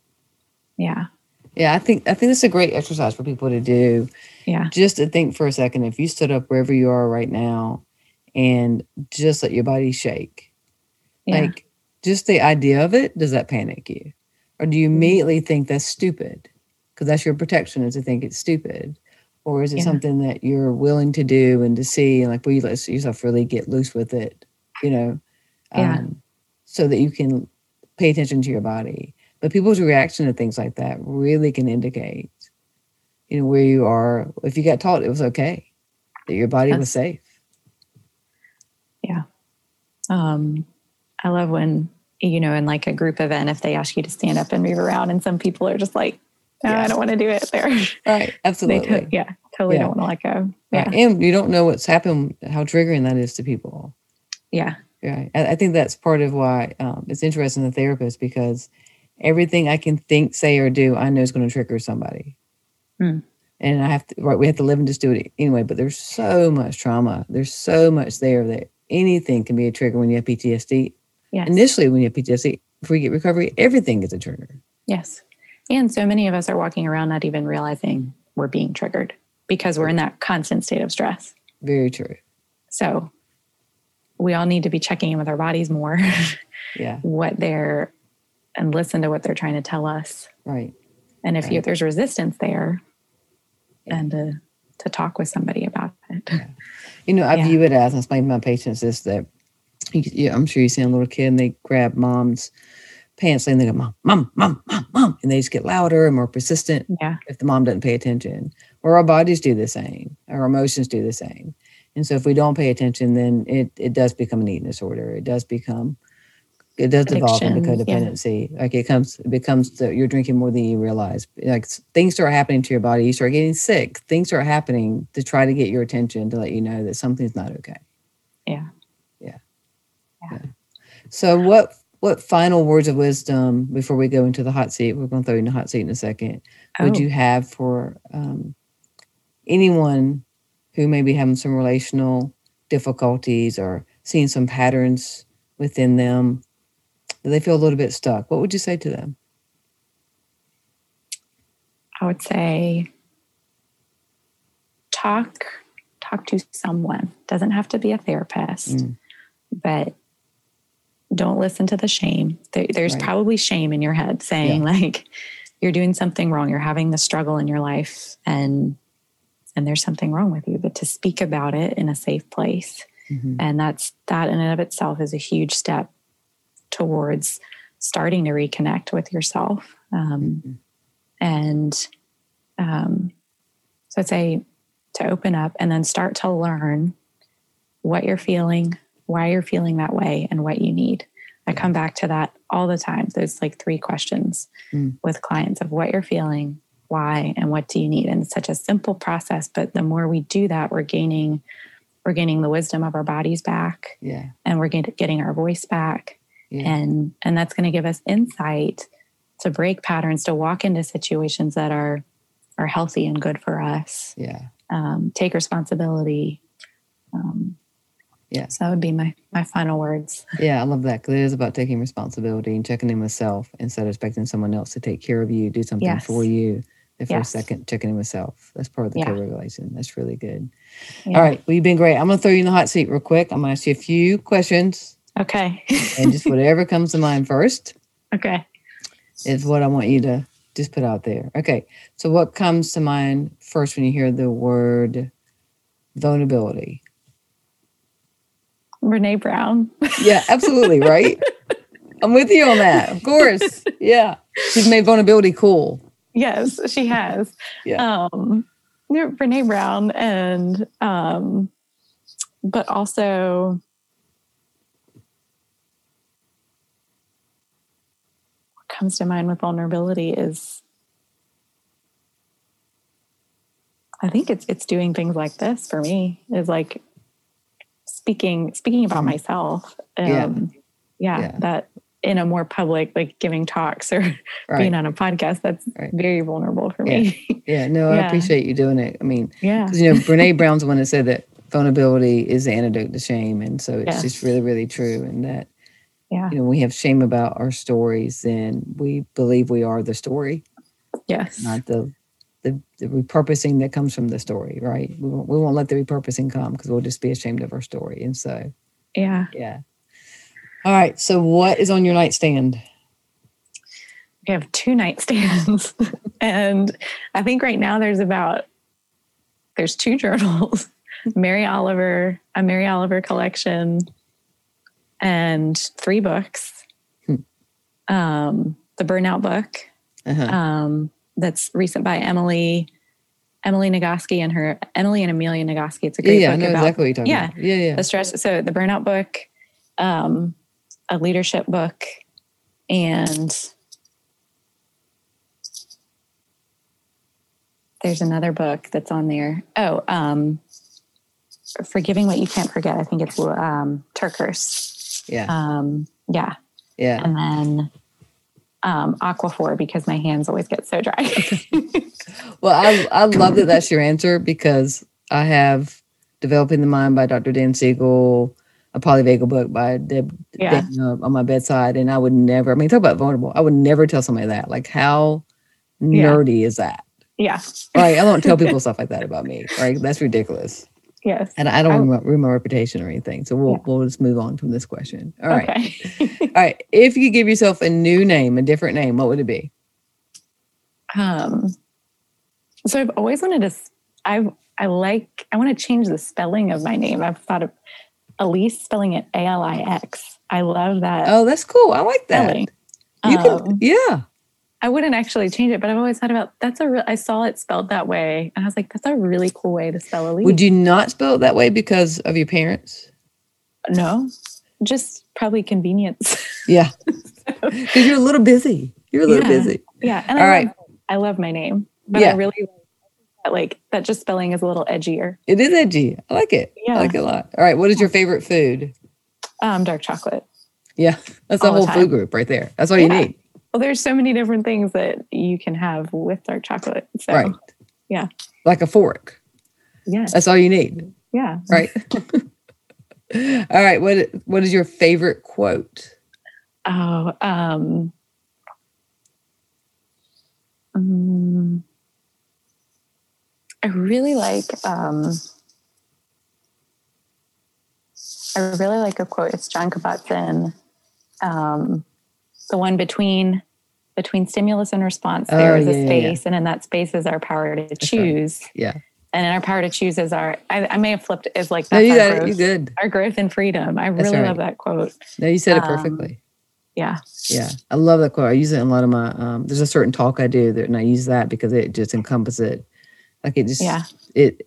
Speaker 3: yeah,
Speaker 2: Yeah, I think I think it's a great exercise for people to do.
Speaker 3: yeah,
Speaker 2: Just to think for a second, if you stood up wherever you are right now and just let your body shake,
Speaker 3: yeah,
Speaker 2: like just the idea of it, does that panic you? Or do you
Speaker 3: Mm-hmm.
Speaker 2: immediately think that's stupid? Because that's your protection is to think it's stupid. Or is it
Speaker 3: Yeah.
Speaker 2: something that you're willing to do and to see and like will you let yourself really get loose with it, you know?
Speaker 3: Yeah.
Speaker 2: Um, so that you can pay attention to your body. But people's reaction to things like that really can indicate, you know, where you are. If you got taught it was okay, that your body was
Speaker 3: That's-
Speaker 2: safe.
Speaker 3: um, I love when you know in like a group event if they ask you to stand up and move around, and some people are just like, no, I don't want to do it. There,
Speaker 2: Right. (laughs) Absolutely.
Speaker 3: yeah, totally
Speaker 2: Yeah.
Speaker 3: don't want to let go. Yeah,
Speaker 2: Right. And you don't know what's happened, how triggering that is to people.
Speaker 3: yeah,
Speaker 2: Right. I, I think that's part of why um, it's interesting the therapist because everything I can think, say, or do, I know is going to trigger somebody.
Speaker 3: Hmm.
Speaker 2: and I have to right. We have to live and just do it anyway. But there's so much trauma. There's so much there that anything can be a trigger when you have PTSD.
Speaker 3: Yes.
Speaker 2: Initially, when you have PTSD, before you get recovery, everything is a trigger.
Speaker 3: Yes. And so many of us are walking around not even realizing we're being triggered because we're in that constant state of stress.
Speaker 2: Very true.
Speaker 3: So we all need to be checking in with our bodies more. (laughs)
Speaker 2: Yeah.
Speaker 3: what they're and listen to what they're trying to tell us.
Speaker 2: Right.
Speaker 3: And if, you,
Speaker 2: Right.
Speaker 3: if there's resistance there, then to to talk with somebody about it.
Speaker 2: You know, I (laughs)
Speaker 3: Yeah.
Speaker 2: view it as, I explain to my patients is that you, yeah, I'm sure you see a little kid and they grab mom's pants and they go, Mom, Mom, Mom, Mom, Mom. And they just get louder and more persistent
Speaker 3: Yeah.
Speaker 2: if the mom doesn't pay attention. Or our bodies do the same, our emotions do the same. And so if we don't pay attention, then it, it does become an eating disorder. It does become, it does evolve into
Speaker 3: Addiction, yeah.
Speaker 2: codependency. Like it comes, it becomes, the, you're drinking more than you realize. Like things start happening to your body. You start getting sick. Things start happening to try to get your attention to let you know that something's not okay.
Speaker 3: Yeah.
Speaker 2: So what what final words of wisdom before we go into the hot seat? We're going to throw you in the hot seat in a second. Would
Speaker 3: Oh.
Speaker 2: you have for um, anyone who may be having some relational difficulties or seeing some patterns within them that they feel a little bit stuck? What would you say to them?
Speaker 3: I would say talk talk to someone. Doesn't have to be a therapist,
Speaker 2: Mm.
Speaker 3: but don't listen to the shame. There, there's
Speaker 2: Right.
Speaker 3: probably shame in your head saying like you're doing something wrong. You're having the struggle in your life, and and there's something wrong with you. But to speak about it in a safe place,
Speaker 2: Mhm.
Speaker 3: and that's that in and of itself is a huge step towards starting to reconnect with yourself um,
Speaker 2: Mhm.
Speaker 3: and um, so i'd say to open up and then start to learn what you're feeling why you're feeling that way and what you need i come back to that all the time those like three questions
Speaker 2: Mm.
Speaker 3: with clients of what you're feeling why and what do you need and it's such a simple process but the more we do that we're gaining we're gaining the wisdom of our bodies back
Speaker 2: Yeah.
Speaker 3: and we're getting our voice back
Speaker 2: Yeah.
Speaker 3: and and that's going to give us insight to break patterns to walk into situations that are are healthy and good for us
Speaker 2: yeah.
Speaker 3: um, take responsibility um,
Speaker 2: Yeah.
Speaker 3: so that would be my my final words (laughs)
Speaker 2: Yeah, I love that because it is about taking responsibility and checking in with self instead of expecting someone else to take care of you, do something
Speaker 3: Yes.
Speaker 2: for you. The first
Speaker 3: Yes.
Speaker 2: second, checking in with self. That's part of the
Speaker 3: Yeah.
Speaker 2: co-regulation. That's really good.
Speaker 3: Yeah.
Speaker 2: All right. Well, you've been great. I'm going to throw you in the hot seat real quick. I'm going to ask you a few questions
Speaker 3: okay (laughs)
Speaker 2: and just whatever comes to mind first
Speaker 3: okay
Speaker 2: is what I want you to just put out there. Okay. So, what comes to mind first when you hear the word vulnerability?
Speaker 3: Renee brown
Speaker 2: Yeah, absolutely. Right. (laughs) I'm with you on that. Of course. Yeah. She's made vulnerability cool.
Speaker 3: yes she has
Speaker 2: Yeah.
Speaker 3: um Brene Brown and um but also what comes to mind with vulnerability is i think it's it's doing things like this for me is like speaking speaking about myself um
Speaker 2: Yeah.
Speaker 3: yeah,
Speaker 2: Yeah.
Speaker 3: that in a more public like giving talks or (laughs)
Speaker 2: Right.
Speaker 3: being on a podcast that's
Speaker 2: Right.
Speaker 3: very vulnerable for me
Speaker 2: Yeah. No, (laughs) I appreciate you doing it. I mean,
Speaker 3: yeah
Speaker 2: because, you know, Brene Brown's the one that said that vulnerability is the antidote to shame. And so it's just really, really true. And that,
Speaker 3: yeah
Speaker 2: you know, we have shame about our stories, then we believe we are the story,
Speaker 3: yes
Speaker 2: not the, the, the repurposing that comes from the story, right? We won't, we won't let the repurposing come because we'll just be ashamed of our story. And so,
Speaker 3: yeah
Speaker 2: yeah. All right. So, what is on your nightstand?
Speaker 3: we have two nightstands (laughs) and i think right now there's about there's two journals (laughs) mary oliver a mary oliver collection and three books
Speaker 2: Hmm.
Speaker 3: um the burnout book
Speaker 2: Uh-huh.
Speaker 3: um that's recent by emily emily nagoski and her emily and amelia nagoski. It's a
Speaker 2: yeah,
Speaker 3: great
Speaker 2: yeah, I
Speaker 3: book
Speaker 2: know
Speaker 3: about
Speaker 2: exactly what you're
Speaker 3: yeah,
Speaker 2: about. Yeah, yeah.
Speaker 3: the stress so the burnout book um a leadership book and there's another book that's on there. Oh um forgiving what you can't forget. I think it's um TerKeurst
Speaker 2: Yeah,
Speaker 3: um yeah.
Speaker 2: Yeah.
Speaker 3: and then um, Aquaphor because my hands always get so dry. (laughs)
Speaker 2: well, I, I love that that's your answer because I have Developing the Mind by Dr. Dan Siegel, a polyvagal book by Deb
Speaker 3: Yeah.
Speaker 2: Dana on my bedside. And I would never, I mean, talk about vulnerable. I would never tell somebody that. Like, how
Speaker 3: Yeah.
Speaker 2: nerdy is that?
Speaker 3: yeah.
Speaker 2: Right. I don't tell people (laughs) stuff like that about me. Right. That's ridiculous.
Speaker 3: Yes.
Speaker 2: And I don't
Speaker 3: I-
Speaker 2: ruin, my- ruin my reputation or anything. So we'll,
Speaker 3: Yeah.
Speaker 2: we'll just move on from this question. All right.
Speaker 3: Okay. (laughs)
Speaker 2: All right. If you could give yourself a new name, a different name, what would it be?
Speaker 3: um, so I've always wanted to. I, I like. I want to change the spelling of my name. I've thought of Elise spelling it A L I X. I love that
Speaker 2: Oh, that's cool. I like that.
Speaker 3: spelling.
Speaker 2: You can,
Speaker 3: Um,
Speaker 2: yeah.
Speaker 3: I wouldn't actually change it, but I've always thought about that's a. Re- I saw it spelled that way, and I was like, that's a really cool way to spell Elise.
Speaker 2: Would you not spell it that way because of your parents?
Speaker 3: No, just probably convenience. (laughs)
Speaker 2: Yeah. Because you're a little busy. You're a little
Speaker 3: Yeah.
Speaker 2: busy.
Speaker 3: yeah, and
Speaker 2: All
Speaker 3: I
Speaker 2: right.
Speaker 3: love, I love my name, but
Speaker 2: Yeah.
Speaker 3: I really like that, like that. Just spelling is a little edgier.
Speaker 2: It is edgy. I like it. I
Speaker 3: Yeah.
Speaker 2: like it a lot. All right. What is your favorite food?
Speaker 3: Um, dark chocolate.
Speaker 2: Yeah. That's a
Speaker 3: All
Speaker 2: whole food group right there. That's all you need.
Speaker 3: Well, there's so many different things that you can have with dark chocolate. So,
Speaker 2: Right.
Speaker 3: yeah.
Speaker 2: Like a fork.
Speaker 3: yes,
Speaker 2: That's all you need.
Speaker 3: yeah.
Speaker 2: Right. (laughs) all right. What what is your favorite quote?
Speaker 3: Oh, um, um, I really like. Um, I really like a quote. It's Jon Kabat-Zinn. Um, the one between between stimulus and response,
Speaker 2: Oh,
Speaker 3: there is a
Speaker 2: yeah, yeah,
Speaker 3: space,
Speaker 2: yeah.
Speaker 3: and in that space is our power to
Speaker 2: right.
Speaker 3: choose.
Speaker 2: Yeah.
Speaker 3: And in our power to choose is our. I, I may have flipped. Is like
Speaker 2: No,
Speaker 3: that's
Speaker 2: you
Speaker 3: our growth,
Speaker 2: You
Speaker 3: our growth and freedom. I
Speaker 2: That's
Speaker 3: really
Speaker 2: right.
Speaker 3: love that quote.
Speaker 2: No, you said it
Speaker 3: Um,
Speaker 2: perfectly.
Speaker 3: Yeah.
Speaker 2: Yeah, I love that quote. I use it in a lot of my. Um, there's a certain talk I do that, and I use that because it just encompasses it. Like it just,
Speaker 3: Yeah.
Speaker 2: it.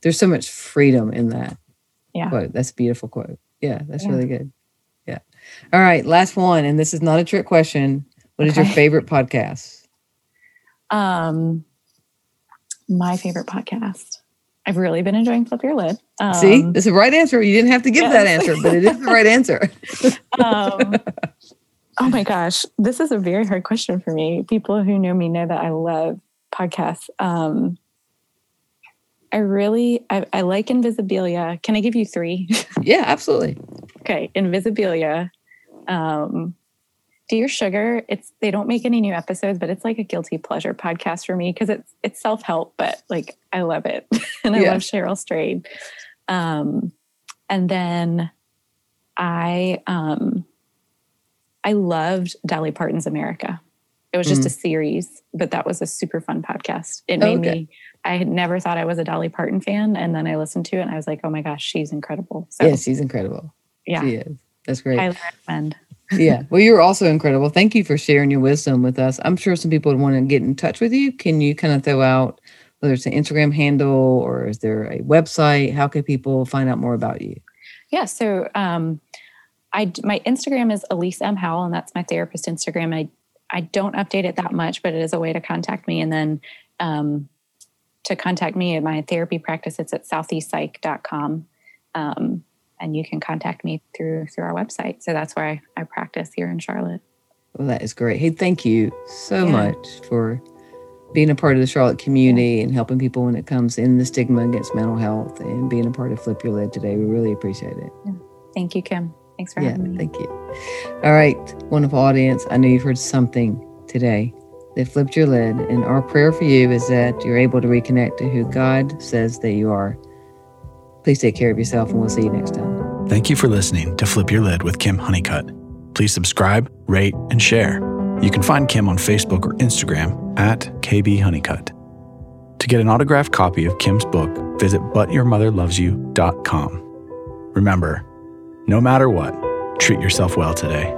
Speaker 2: There's so much freedom in that
Speaker 3: Yeah.
Speaker 2: quote. That's a beautiful quote. Yeah, that's
Speaker 3: Yeah.
Speaker 2: really good. All right, last one, and this is not a trick question. What is your favorite podcast?
Speaker 3: Um, my favorite podcast. I've really been enjoying Flip Your Lid. Um,
Speaker 2: See, it's the right answer. You didn't have to give that answer, but it is the right answer. (laughs) (laughs)
Speaker 3: um, oh my gosh, this is a very hard question for me. People who know me know that I love podcasts. Um, I really, I, I like Invisibilia. Can I give you three? (laughs)
Speaker 2: yeah, absolutely.
Speaker 3: okay, Invisibilia. Um, Dear Sugar. It's they don't make any new episodes, but it's like a guilty pleasure podcast for me because it's it's self help, but like I love it, (laughs) and I
Speaker 2: Yeah.
Speaker 3: love Cheryl Strayed. Um, and then I um, I loved Dolly Parton's America. It was just a series, but that was a super fun podcast. It made
Speaker 2: Okay.
Speaker 3: me. I had never thought I was a Dolly Parton fan, and then I listened to it, and I was like, "Oh my gosh, she's incredible!" So
Speaker 2: Yes, she's incredible.
Speaker 3: yeah,
Speaker 2: She is. That's great.
Speaker 3: highly recommend.
Speaker 2: yeah. Well, you're also incredible. Thank you for sharing your wisdom with us. I'm sure some people would want to get in touch with you. Can you kind of throw out whether it's an Instagram handle or is there a website? How can people find out more about you?
Speaker 3: Yeah. So um, I my Instagram is Elise M Howell, and that's my therapist Instagram. I I don't update it that much, but it is a way to contact me. And then um, to contact me at my therapy practice, it's at southeastpsych.com. Um, and you can contact me through through our website. So that's where I, I practice here in Charlotte.
Speaker 2: Well, that is great. Hey, thank you so
Speaker 3: Yeah.
Speaker 2: much for being a part of the Charlotte community and helping people when it comes in the stigma against mental health and being a part of Flip Your Lid today. We really appreciate it.
Speaker 3: Thank you, Kim. Thanks for
Speaker 2: Yeah,
Speaker 3: having me.
Speaker 2: thank you. All right, wonderful audience. I know you've heard something today that flipped your lid, and our prayer for you is that you're able to reconnect to who God says that you are. Please take care of yourself, and we'll see you next time.
Speaker 1: Thank you for listening to Flip Your Lid with Kim Honeycutt. Please subscribe, rate, and share. You can find Kim on Facebook or Instagram at KB Honeycutt. To get an autographed copy of Kim's book, visit butyourmotherlovesyou.com. Remember, no matter what, treat yourself well today.